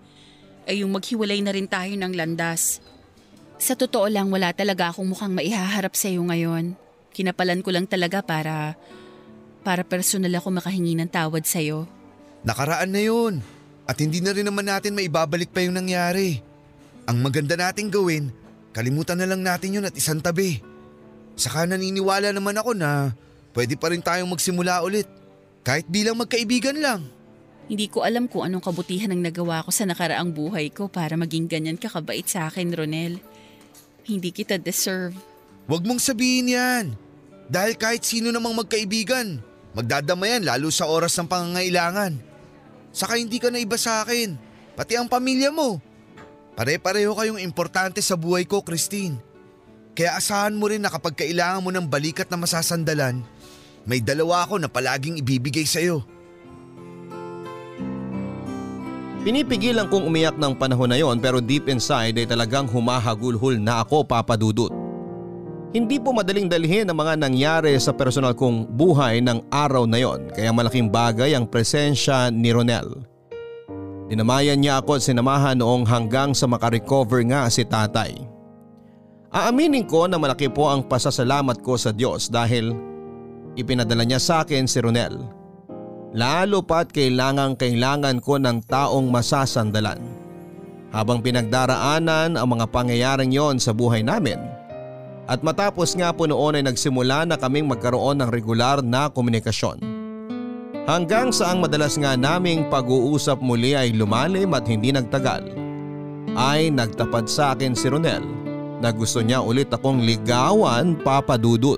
Speaker 5: ay yung maghiwalay na rin tayo ng landas. Sa totoo lang wala talaga akong mukhang maihaharap sa iyo ngayon. Kinapalan ko lang talaga para para personal ako makahingi ng tawad sa iyo.
Speaker 6: Nakaraan na yun. At hindi na rin naman natin maibabalik pa yung nangyari. Ang maganda nating gawin, kalimutan na lang natin yun at isang tabi. Saka naniniwala naman ako na pwede pa rin tayong magsimula ulit. Kahit bilang magkaibigan lang.
Speaker 5: Hindi ko alam kung anong kabutihan ang nagawa ko sa nakaraang buhay ko para maging ganyan ka kabait sa akin, Ronel. Hindi kita deserve.
Speaker 6: Huwag mong sabihin yan. Dahil kahit sino namang magkaibigan, magdadamayan lalo sa oras ng pangangailangan. Saka hindi ka na iba sa akin, pati ang pamilya mo. Pare-pareho kayong importante sa buhay ko, Christine. Kaya asahan mo rin na kapag kailangan mo ng balikat na masasandalan, may dalawa ako na palaging ibibigay sa'yo.
Speaker 3: Pinipigilan kong umiyak ng panahon na yon pero deep inside ay talagang humahagulhol na ako papadudot. Hindi po madaling dalhin ang mga nangyari sa personal kong buhay ng araw na yon kaya malaking bagay ang presensya ni Ronel. Dinamayan niya ako at sinamahan noong hanggang sa makarecover nga si tatay. Aaminin ko na malaki po ang pasasalamat ko sa Diyos dahil ipinadala niya sa akin si Ronel. Lalo pa't kailangang kailangan ko ng taong masasandalan. Habang pinagdaraanan ang mga pangyayaring yon sa buhay namin, at matapos nga po noon ay nagsimula na kaming magkaroon ng regular na komunikasyon. Hanggang sa ang madalas nga naming pag-uusap muli ay lumalim at hindi nagtagal, ay nagtapad sa akin si Ronel na gusto niya ulit akong ligawan papadudot.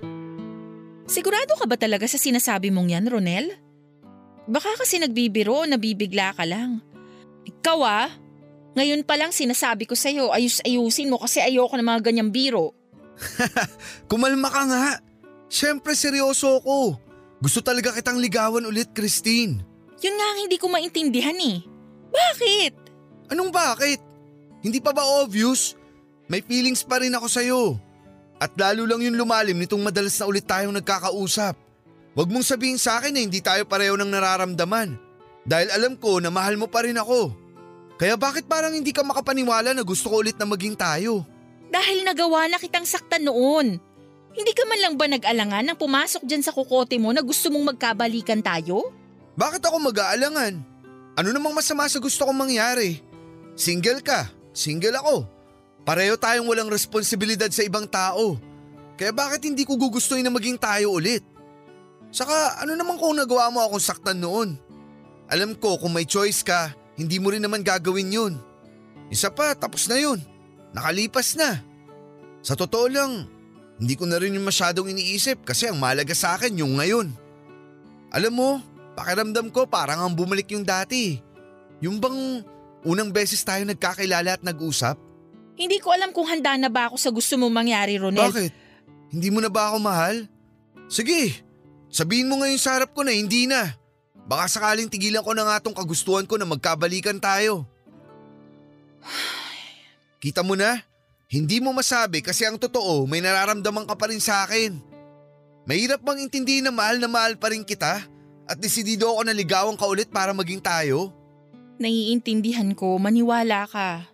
Speaker 7: Sigurado ka ba talaga sa sinasabi mong yan, Ronel? Baka kasi nagbibiro o nabibigla ka lang. Ikaw ah, ngayon pa lang sinasabi ko sa'yo ayus-ayusin mo kasi ayoko ng mga ganyang biro.
Speaker 6: Kumalma ka nga. Siyempre seryoso ako. Gusto talaga kitang ligawan ulit, Christine.
Speaker 7: Yun nga ang hindi ko maintindihan eh. Bakit?
Speaker 6: Anong bakit? Hindi pa ba obvious? May feelings pa rin ako sa'yo. At lalo lang yung lumalim nitong madalas na ulit tayong nagkakausap. Huwag mong sabihin sa akin na hindi tayo pareho ng nararamdaman. Dahil alam ko na mahal mo pa rin ako. Kaya bakit parang hindi ka makapaniwala na gusto ko ulit na maging tayo?
Speaker 7: Dahil nagawa na kitang saktan noon. Hindi ka man lang ba nag-alangan nang pumasok dyan sa kukote mo na gusto mong magkabalikan tayo?
Speaker 6: Bakit ako mag-aalangan? Ano namang masama sa gusto kong mangyari? Single ka, single ako. Pareho tayong walang responsibilidad sa ibang tao. Kaya bakit hindi ko gugustuhin na maging tayo ulit? Saka ano naman kung nagawa mo akong saktan noon? Alam ko kung may choice ka, hindi mo rin naman gagawin yun. Isa pa, tapos na yun. Nakalipas na. Sa totoo lang, hindi ko na rin yung masyadong iniisip kasi ang malaga sa akin yung ngayon. Alam mo, pakiramdam ko parang ang bumalik yung dati. Yung bang unang beses tayo nagkakilala at nag-usap?
Speaker 5: Hindi ko alam kung handa na ba ako sa gusto mong mangyari, Ronel.
Speaker 6: Bakit? Hindi mo na ba ako mahal? Sige, sabihin mo ngayon sa harap ko na hindi na. Baka sakaling tigilan ko na nga tong kagustuhan ko na magkabalikan tayo. Kita mo na? Hindi mo masabi kasi ang totoo may nararamdaman ka pa rin sa akin. Mahirap bang intindihin na mahal na mahal pa rin kita at desidido ako na ligawan ka ulit para maging tayo?
Speaker 5: Naiintindihan ko, maniwala ka.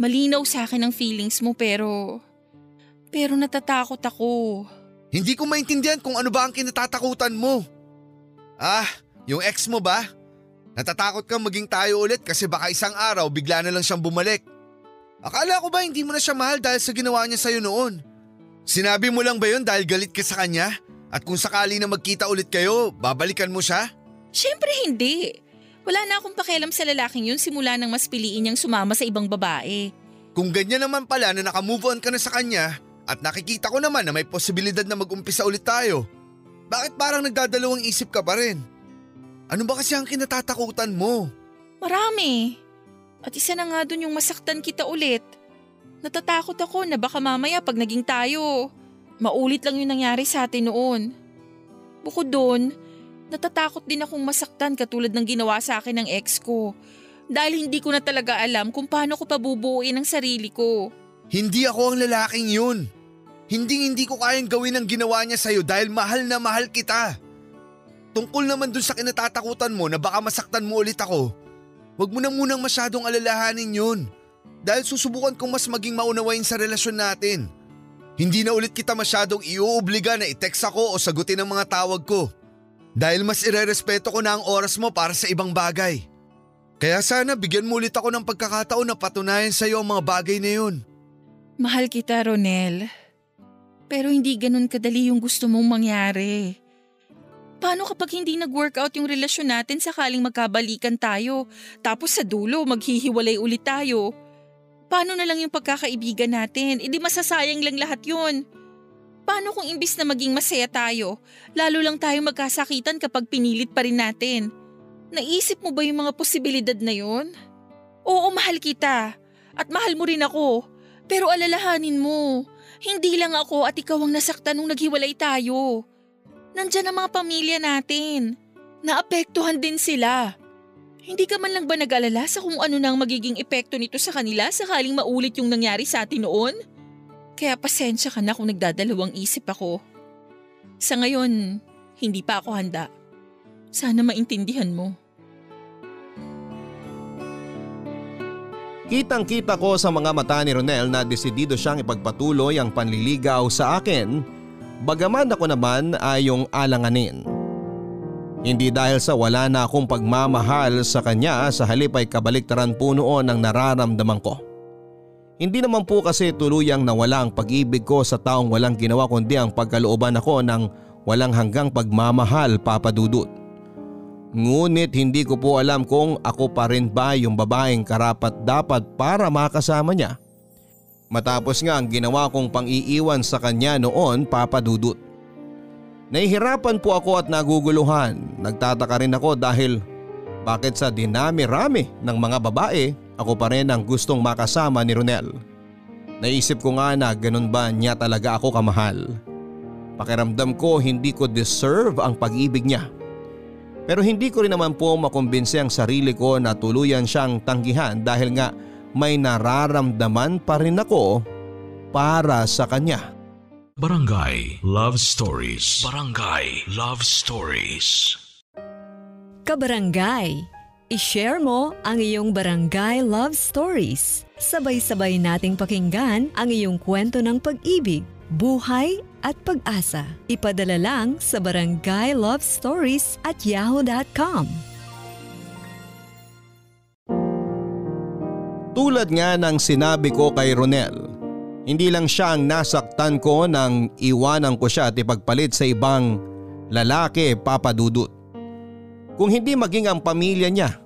Speaker 5: Malinaw sa akin ang feelings mo pero... Pero natatakot ako.
Speaker 6: Hindi ko maintindihan kung ano ba ang kinatatakutan mo. Ah, yung ex mo ba? Natatakot kang maging tayo ulit kasi baka isang araw bigla na lang siyang bumalik. Akala ko ba hindi mo na siya mahal dahil sa ginawa niya sa'yo noon? Sinabi mo lang ba yun dahil galit ka sa kanya? At kung sakali na magkita ulit kayo, babalikan mo siya?
Speaker 5: Siyempre hindi. Wala na akong pakialam sa lalaking yun simula nang mas piliin niyang sumama sa ibang babae.
Speaker 6: Kung ganyan naman pala na nakamove on ka na sa kanya at nakikita ko naman na may posibilidad na mag-umpisa ulit tayo, bakit parang nagdadalawang isip ka pa rin? Ano ba kasi ang kinatatakutan mo?
Speaker 5: Marami. At isa na nga dun yung masaktan kita ulit. Natatakot ako na baka mamaya pag naging tayo, maulit lang yung nangyari sa atin noon. Bukod doon, natatakot din akong masaktan katulad ng ginawa sa akin ng ex ko. Dahil hindi ko na talaga alam kung paano ko pabubuuin ang sarili ko.
Speaker 6: Hindi ako ang lalaking yun. Hindi hindi ko kayang gawin ang ginawa niya sa'yo dahil mahal na mahal kita. Tungkol naman dun sa kinatatakutan mo na baka masaktan mo ulit ako, Huwag mo na munang masyadong alalahanin yun. Dahil susubukan kong mas maging maunawain sa relasyon natin. Hindi na ulit kita masyadong iuobliga na i-text ako o sagutin ang mga tawag ko. Dahil mas irerespeto ko na ang oras mo para sa ibang bagay. Kaya sana bigyan mo ulit ako ng pagkakataon na patunayan sa iyo ang mga bagay na yun.
Speaker 5: Mahal kita, Ronel. Pero hindi ganun kadali yung gusto mong mangyari. Paano kapag hindi nag-workout yung relasyon natin sakaling magkabalikan tayo, tapos sa dulo maghihiwalay ulit tayo? Paano na lang yung pagkakaibigan natin? Hindi masasayang lang lahat yun. Paano kung imbis na maging masaya tayo, lalo lang tayo magkasakitan kapag pinilit pa rin natin? Naisip mo ba yung mga posibilidad na yun? Oo, mahal kita. At mahal mo rin ako. Pero alalahanin mo, hindi lang ako at ikaw ang nasaktan nung naghiwalay tayo. Nandyan ang mga pamilya natin. Naapektuhan din sila. Hindi ka man lang ba nag-alala sa kung ano nang magiging epekto nito sa kanila sakaling maulit yung nangyari sa atin noon? Kaya pasensya ka na kung nagdadalawang isip ako. Sa ngayon, hindi pa ako handa. Sana maintindihan mo.
Speaker 3: Kitang-kita ko sa mga mata ni Ronel na desidido siyang ipagpatuloy ang panliligaw sa akin Bagaman ako naman ay yung alanganin. Hindi dahil sa wala na akong pagmamahal sa kanya sa halip ay kabaliktaran po noon ang nararamdaman ko. Hindi naman po kasi tuluyang nawala ang pag-ibig ko sa taong walang ginawa kundi ang pagkalooban ako ng walang hanggang pagmamahal papadudot. Ngunit hindi ko po alam kung ako pa rin ba yung babaeng karapat dapat para makasama niya Matapos nga ang ginawa kong pang-iiwan sa kanya noon papadudot. Nahihirapan po ako at naguguluhan. Nagtataka rin ako dahil bakit sa dinami-rami ng mga babae ako pa rin ang gustong makasama ni Ronel. Naisip ko nga na ganun ba niya talaga ako kamahal. Pakiramdam ko hindi ko deserve ang pag-ibig niya. Pero hindi ko rin naman po makumbinsi ang sarili ko na tuluyan siyang tanggihan dahil nga may nararamdaman pa rin ako para sa kanya.
Speaker 1: Barangay Love Stories Barangay Love Stories
Speaker 8: Kabarangay, ishare mo ang iyong barangay love stories. Sabay-sabay nating pakinggan ang iyong kwento ng pag-ibig, buhay at pag-asa. Ipadala lang sa barangay love stories at yahoo.com.
Speaker 3: Tulad nga ng sinabi ko kay Ronel, hindi lang siya ang nasaktan ko nang iwanan ko siya at ipagpalit sa ibang lalaki papadudot. Kung hindi maging ang pamilya niya.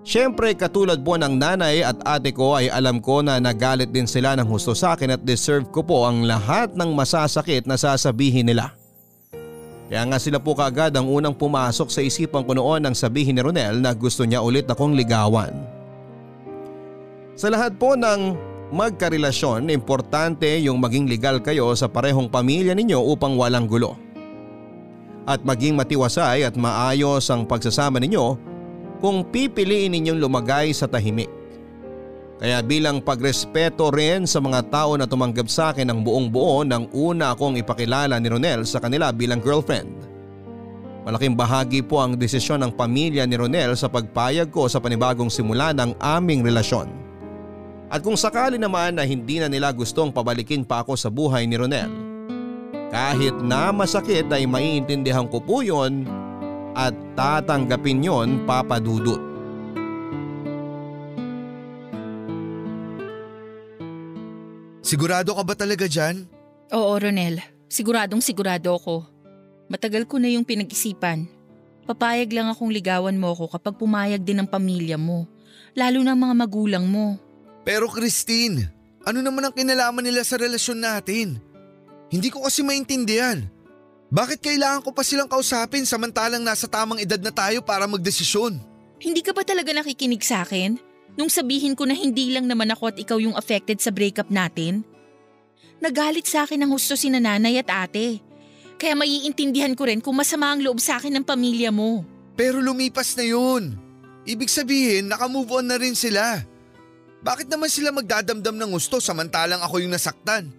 Speaker 3: Siyempre katulad po ng nanay at ate ko ay alam ko na nagalit din sila ng husto sa akin at deserve ko po ang lahat ng masasakit na sasabihin nila. Kaya nga sila po kaagad ang unang pumasok sa isipan ko noon nang sabihin ni Ronel na gusto niya ulit akong ligawan. Sa lahat po ng magkarelasyon, importante yung maging legal kayo sa parehong pamilya ninyo upang walang gulo. At maging matiwasay at maayos ang pagsasama ninyo kung pipiliin ninyong lumagay sa tahimik. Kaya bilang pagrespeto rin sa mga tao na tumanggap sa akin ng buong buo nang una akong ipakilala ni Ronel sa kanila bilang girlfriend. Malaking bahagi po ang desisyon ng pamilya ni Ronel sa pagpayag ko sa panibagong simula ng aming relasyon. At kung sakali naman na hindi na nila gustong pabalikin pa ako sa buhay ni Ronel, kahit na masakit ay maiintindihan ko po yun at tatanggapin yon papadudot.
Speaker 6: Sigurado ka ba talaga dyan?
Speaker 5: Oo, Ronel. Siguradong sigurado ako. Matagal ko na yung pinag-isipan. Papayag lang akong ligawan mo ako kapag pumayag din ang pamilya mo. Lalo na ang mga magulang mo.
Speaker 6: Pero Christine, ano naman ang kinalaman nila sa relasyon natin? Hindi ko kasi maintindihan. Bakit kailangan ko pa silang kausapin samantalang nasa tamang edad na tayo para magdesisyon?
Speaker 5: Hindi ka ba talaga nakikinig sa akin? Nung sabihin ko na hindi lang naman ako at ikaw yung affected sa breakup natin? Nagalit sa akin ng husto si nanay at ate. Kaya maiintindihan ko rin kung masama ang loob sa akin ng pamilya mo.
Speaker 6: Pero lumipas na yun. Ibig sabihin, nakamove on na rin sila. Bakit naman sila magdadamdam ng gusto samantalang ako yung nasaktan?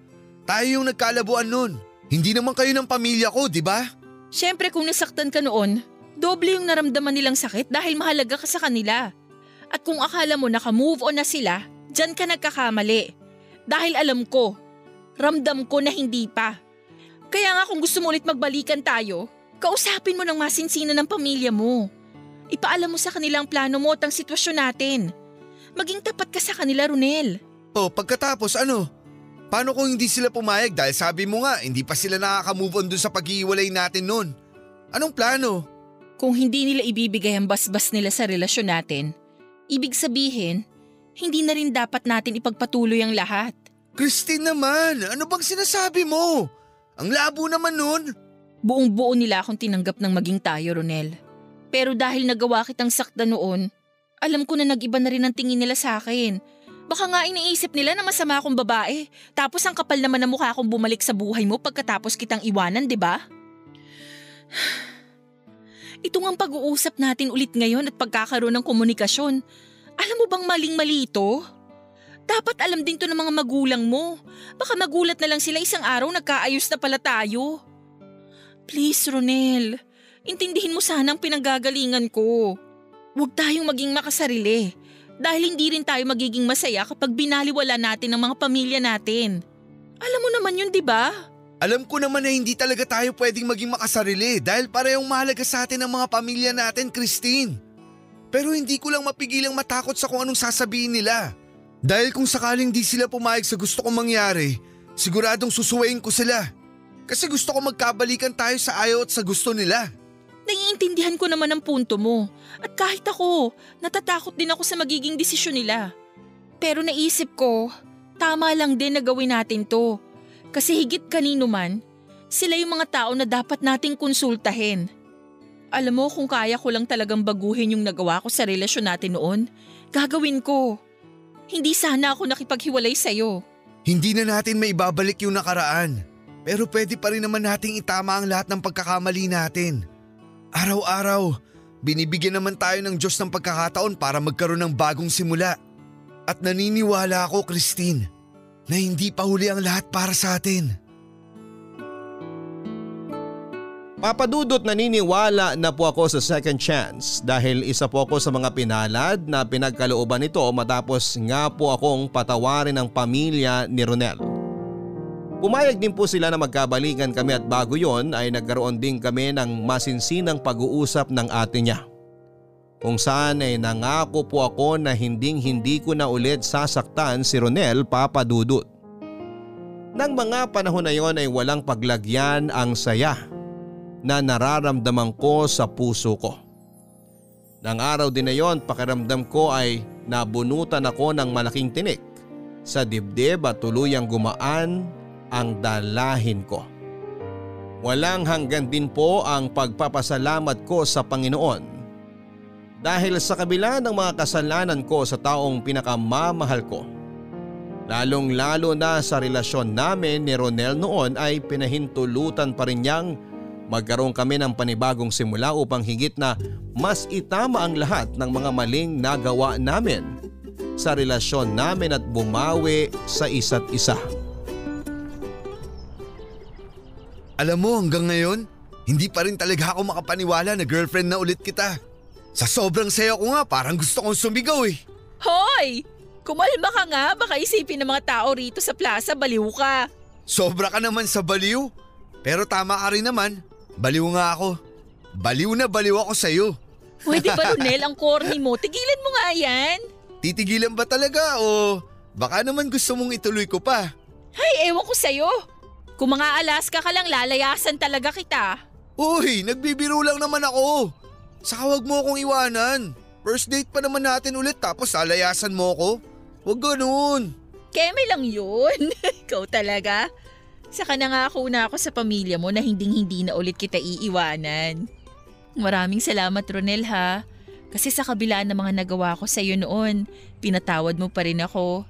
Speaker 6: Tayo yung nagkalabuan nun. Hindi naman kayo ng pamilya ko, di ba?
Speaker 5: Siyempre kung nasaktan ka noon, doble yung naramdaman nilang sakit dahil mahalaga ka sa kanila. At kung akala mo naka-move on na sila, dyan ka nagkakamali. Dahil alam ko, ramdam ko na hindi pa. Kaya nga kung gusto mo ulit magbalikan tayo, kausapin mo ng masinsina ng pamilya mo. Ipaalam mo sa kanila ang plano mo at ang sitwasyon natin. Maging tapat ka sa kanila, Runel.
Speaker 6: O pagkatapos ano? Paano kung hindi sila pumayag dahil sabi mo nga hindi pa sila nakaka-move on dun sa pag-iwalay natin noon? Anong plano?
Speaker 5: Kung hindi nila ibibigay ang basbas nila sa relasyon natin, ibig sabihin, hindi na rin dapat natin ipagpatuloy ang lahat.
Speaker 6: Christine naman, ano bang sinasabi mo? Ang labo naman nun.
Speaker 5: Buong buo nila akong tinanggap ng maging tayo, Ronel. Pero dahil nagawa kitang sakta noon, alam ko na nag-iba na rin ang tingin nila sa akin Baka nga iniisip nila na masama akong babae. Tapos ang kapal naman na mukha akong bumalik sa buhay mo pagkatapos kitang iwanan, di ba? Ito ang pag-uusap natin ulit ngayon at pagkakaroon ng komunikasyon. Alam mo bang maling-mali ito? Dapat alam din to ng mga magulang mo. Baka magulat na lang sila isang araw nagkaayos na pala tayo. Please, Ronel. Intindihin mo sana ang pinanggagalingan ko. Huwag tayong maging makasarili. Dahil hindi rin tayo magiging masaya kapag binaliwala natin ang mga pamilya natin. Alam mo naman yun, di ba?
Speaker 6: Alam ko naman na hindi talaga tayo pwedeng maging makasarili dahil parehong mahalaga sa atin ang mga pamilya natin, Christine. Pero hindi ko lang mapigilang matakot sa kung anong sasabihin nila. Dahil kung sakaling di sila pumayag sa gusto kong mangyari, siguradong susuwayin ko sila. Kasi gusto ko magkabalikan tayo sa ayaw at sa gusto nila.
Speaker 5: Naiintindihan ko naman ang punto mo. At kahit ako, natatakot din ako sa magiging desisyon nila. Pero naisip ko, tama lang din na gawin natin to. Kasi higit kanino man, sila yung mga tao na dapat nating konsultahin. Alam mo kung kaya ko lang talagang baguhin yung nagawa ko sa relasyon natin noon, gagawin ko. Hindi sana ako nakipaghiwalay sa'yo.
Speaker 6: Hindi na natin may babalik yung nakaraan. Pero pwede pa rin naman nating itama ang lahat ng pagkakamali natin. Araw-araw, binibigyan naman tayo ng Diyos ng pagkakataon para magkaroon ng bagong simula. At naniniwala ako, Christine, na hindi pa huli ang lahat para sa atin.
Speaker 3: Papadudot naniniwala na po ako sa second chance dahil isa po ako sa mga pinalad na pinagkalooban nito matapos nga po akong patawarin ng pamilya ni Ronel. Pumayag din po sila na magkabalikan kami at bago yon ay nagkaroon din kami ng masinsinang pag-uusap ng ate niya. Kung saan ay nangako po ako na hinding hindi ko na ulit sasaktan si Ronel papadudot. Nang mga panahon na yon ay walang paglagyan ang saya na nararamdaman ko sa puso ko. Nang araw din na yon pakiramdam ko ay nabunutan ako ng malaking tinik sa dibdib at tuluyang gumaan ang dalahin ko. Walang hanggan din po ang pagpapasalamat ko sa Panginoon dahil sa kabila ng mga kasalanan ko sa taong pinakamamahal ko. Lalong lalo na sa relasyon namin ni Ronel noon ay pinahintulutan pa rin niyang magkaroon kami ng panibagong simula upang higit na mas itama ang lahat ng mga maling nagawa namin sa relasyon namin at bumawi sa isa't isa.
Speaker 6: Alam mo hanggang ngayon, hindi pa rin talaga ako makapaniwala na girlfriend na ulit kita. Sa sobrang saya ko nga parang gusto kong sumigaw eh.
Speaker 5: Hoy! Kumalma ka nga, baka isipin ng mga tao rito sa plaza, baliw ka.
Speaker 6: Sobra ka naman sa baliw. Pero tama ka rin naman, baliw nga ako. Baliw na baliw ako sa'yo.
Speaker 5: Pwede ba Ronel, ang corny mo? Tigilan mo nga yan.
Speaker 6: Titigilan ba talaga o baka naman gusto mong ituloy ko pa?
Speaker 5: Ay, ewan ko sa'yo. Kung mga Alaska ka lang, lalayasan talaga kita.
Speaker 6: Uy, nagbibiro lang naman ako. Saka wag mo akong iwanan. First date pa naman natin ulit tapos lalayasan mo ako. Huwag ganun.
Speaker 5: Keme lang yun. Ikaw talaga. Saka nangako na ako sa pamilya mo na hinding-hindi na ulit kita iiwanan. Maraming salamat Ronel ha. Kasi sa kabila ng mga nagawa ko sa iyo noon, pinatawad mo pa rin ako.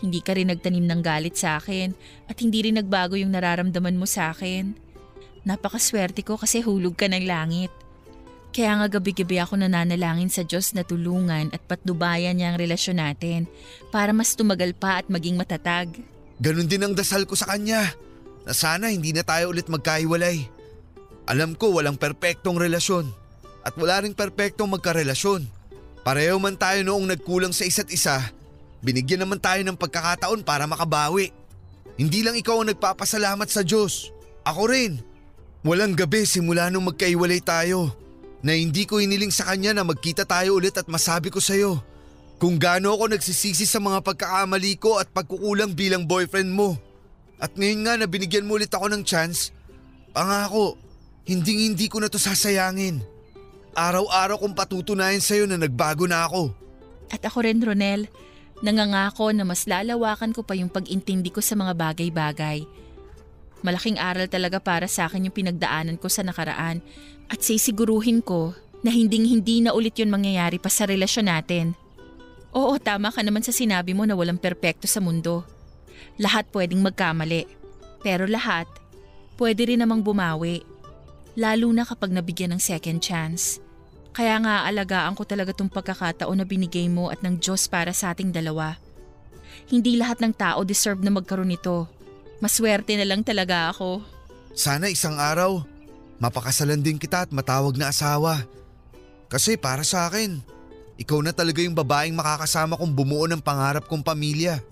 Speaker 5: Hindi ka rin nagtanim ng galit sa akin at hindi rin nagbago yung nararamdaman mo sa akin. Napakaswerte ko kasi hulog ka ng langit. Kaya nga gabi-gabi ako nananalangin sa Diyos na tulungan at patnubayan niya ang relasyon natin para mas tumagal pa at maging matatag.
Speaker 6: Ganon din ang dasal ko sa kanya na sana hindi na tayo ulit magkahiwalay. Alam ko walang perpektong relasyon at wala ring perpektong magkarelasyon. Pareho man tayo noong nagkulang sa isa't isa, binigyan naman tayo ng pagkakataon para makabawi. Hindi lang ikaw ang nagpapasalamat sa Diyos. Ako rin. Walang gabi simula nung magkaiwalay tayo na hindi ko iniling sa kanya na magkita tayo ulit at masabi ko sa'yo kung gaano ako nagsisisi sa mga pagkakamali ko at pagkukulang bilang boyfriend mo. At ngayon nga na binigyan mo ulit ako ng chance, pangako, hindi hindi ko na to sasayangin. Araw-araw kong patutunayan sa'yo na nagbago na ako.
Speaker 5: At ako rin Ronel, nangangako na mas lalawakan ko pa yung pag-intindi ko sa mga bagay-bagay. Malaking aral talaga para sa akin yung pinagdaanan ko sa nakaraan at sisiguruhin ko na hinding-hindi na ulit yun mangyayari pa sa relasyon natin. Oo, tama ka naman sa sinabi mo na walang perpekto sa mundo. Lahat pwedeng magkamali. Pero lahat, pwede rin namang bumawi. Lalo na kapag nabigyan ng second chance. Kaya nga alagaan ko talaga tong pagkakataon na binigay mo at ng Diyos para sa ating dalawa. Hindi lahat ng tao deserve na magkaroon nito. Maswerte na lang talaga ako.
Speaker 6: Sana isang araw, Mapakasalan din kita at matawag na asawa. Kasi para sa akin, ikaw na talaga yung babaeng makakasama kong bumuo ng pangarap kong pamilya.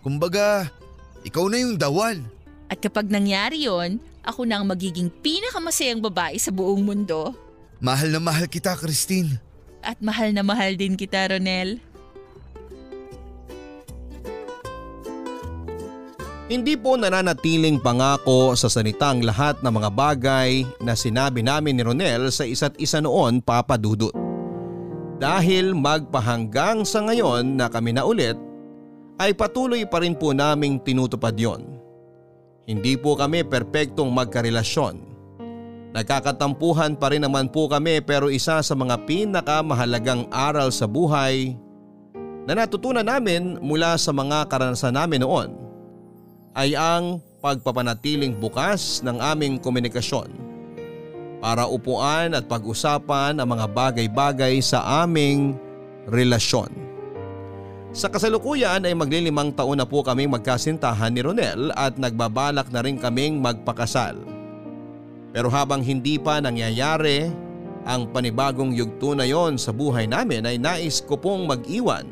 Speaker 6: Kumbaga, ikaw na yung dawan.
Speaker 5: At kapag nangyari yon, ako na ang magiging pinakamasayang babae sa buong mundo.
Speaker 6: Mahal na mahal kita, Christine.
Speaker 5: At mahal na mahal din kita, Ronel.
Speaker 3: Hindi po nananatiling pangako sa salitang lahat ng mga bagay na sinabi namin ni Ronel sa isa't isa noon papadudot. Dahil magpahanggang sa ngayon na kami na ulit ay patuloy pa rin po naming tinutupad yon. Hindi po kami perpektong magkarelasyon. Nagkakatampuhan pa rin naman po kami pero isa sa mga pinakamahalagang aral sa buhay na natutunan namin mula sa mga karanasan namin noon ay ang pagpapanatiling bukas ng aming komunikasyon para upuan at pag-usapan ang mga bagay-bagay sa aming relasyon. Sa kasalukuyan ay maglilimang taon na po kaming magkasintahan ni Ronel at nagbabalak na rin kaming magpakasal. Pero habang hindi pa nangyayari ang panibagong yugto na yon sa buhay namin ay nais ko pong mag-iwan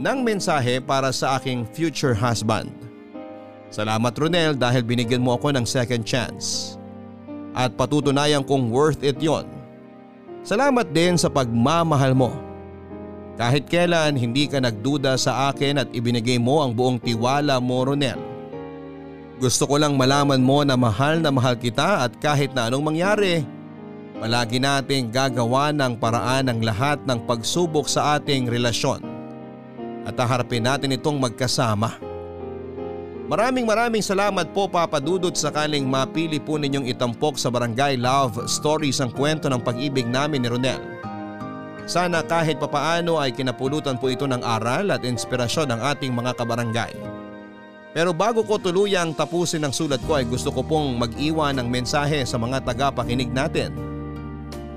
Speaker 3: ng mensahe para sa aking future husband. Salamat Ronel dahil binigyan mo ako ng second chance. At patutunayan kong worth it yon. Salamat din sa pagmamahal mo. Kahit kailan hindi ka nagduda sa akin at ibinigay mo ang buong tiwala mo Ronel. Gusto ko lang malaman mo na mahal na mahal kita at kahit na anong mangyari, Palagi nating gagawa ng paraan ng lahat ng pagsubok sa ating relasyon at haharapin natin itong magkasama. Maraming maraming salamat po Papa Dudut sakaling mapili po ninyong itampok sa Barangay Love Stories ang kwento ng pag-ibig namin ni Ronel. Sana kahit papaano ay kinapulutan po ito ng aral at inspirasyon ng ating mga kabarangay. Pero bago ko tuluyang tapusin ang sulat ko ay gusto ko pong mag-iwan ng mensahe sa mga tagapakinig natin.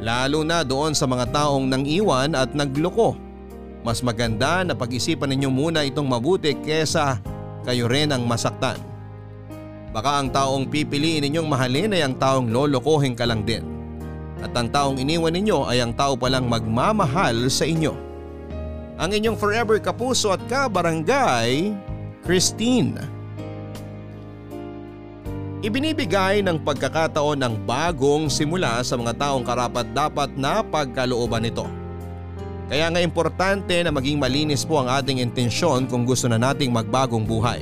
Speaker 3: Lalo na doon sa mga taong nang iwan at nagloko. Mas maganda na pag-isipan ninyo muna itong mabuti kesa kayo rin ang masaktan. Baka ang taong pipiliin ninyong mahalin ay ang taong lolokohin ka lang din. At ang taong iniwan ninyo ay ang tao palang magmamahal sa inyo. Ang inyong forever kapuso at kabarangay, Christine. Ibinibigay ng pagkakataon ng bagong simula sa mga taong karapat dapat na pagkalooban nito. Kaya nga importante na maging malinis po ang ating intensyon kung gusto na nating magbagong buhay.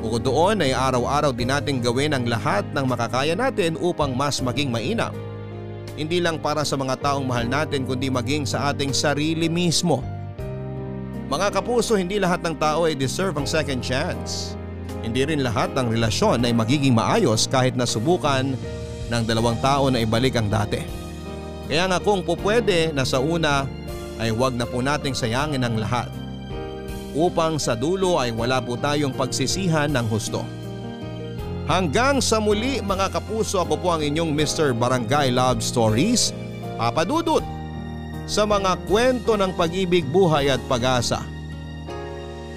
Speaker 3: Bukod doon ay araw-araw din nating gawin ang lahat ng makakaya natin upang mas maging mainam. Hindi lang para sa mga taong mahal natin kundi maging sa ating sarili mismo. Mga kapuso, hindi lahat ng tao ay deserve ang second chance. Hindi rin lahat ng relasyon ay magiging maayos kahit nasubukan ng dalawang tao na ibalik ang dati. Kaya nga kung pupwede na sa una ay huwag na po nating sayangin ang lahat. Upang sa dulo ay wala po tayong pagsisihan ng husto. Hanggang sa muli mga kapuso ako po ang inyong Mr. Barangay Love Stories, Papa Dudut, sa mga kwento ng pag-ibig, buhay at pag-asa.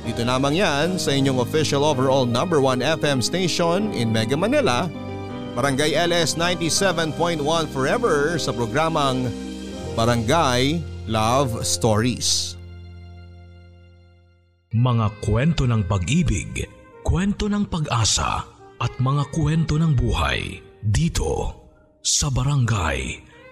Speaker 3: Dito lamang yan sa inyong official overall number 1 FM station in Mega Manila, Barangay LS 97.1 Forever sa programang Barangay Love Stories.
Speaker 1: Mga kwento ng pag-ibig, kwento ng pag-asa at mga kwento ng buhay dito sa Barangay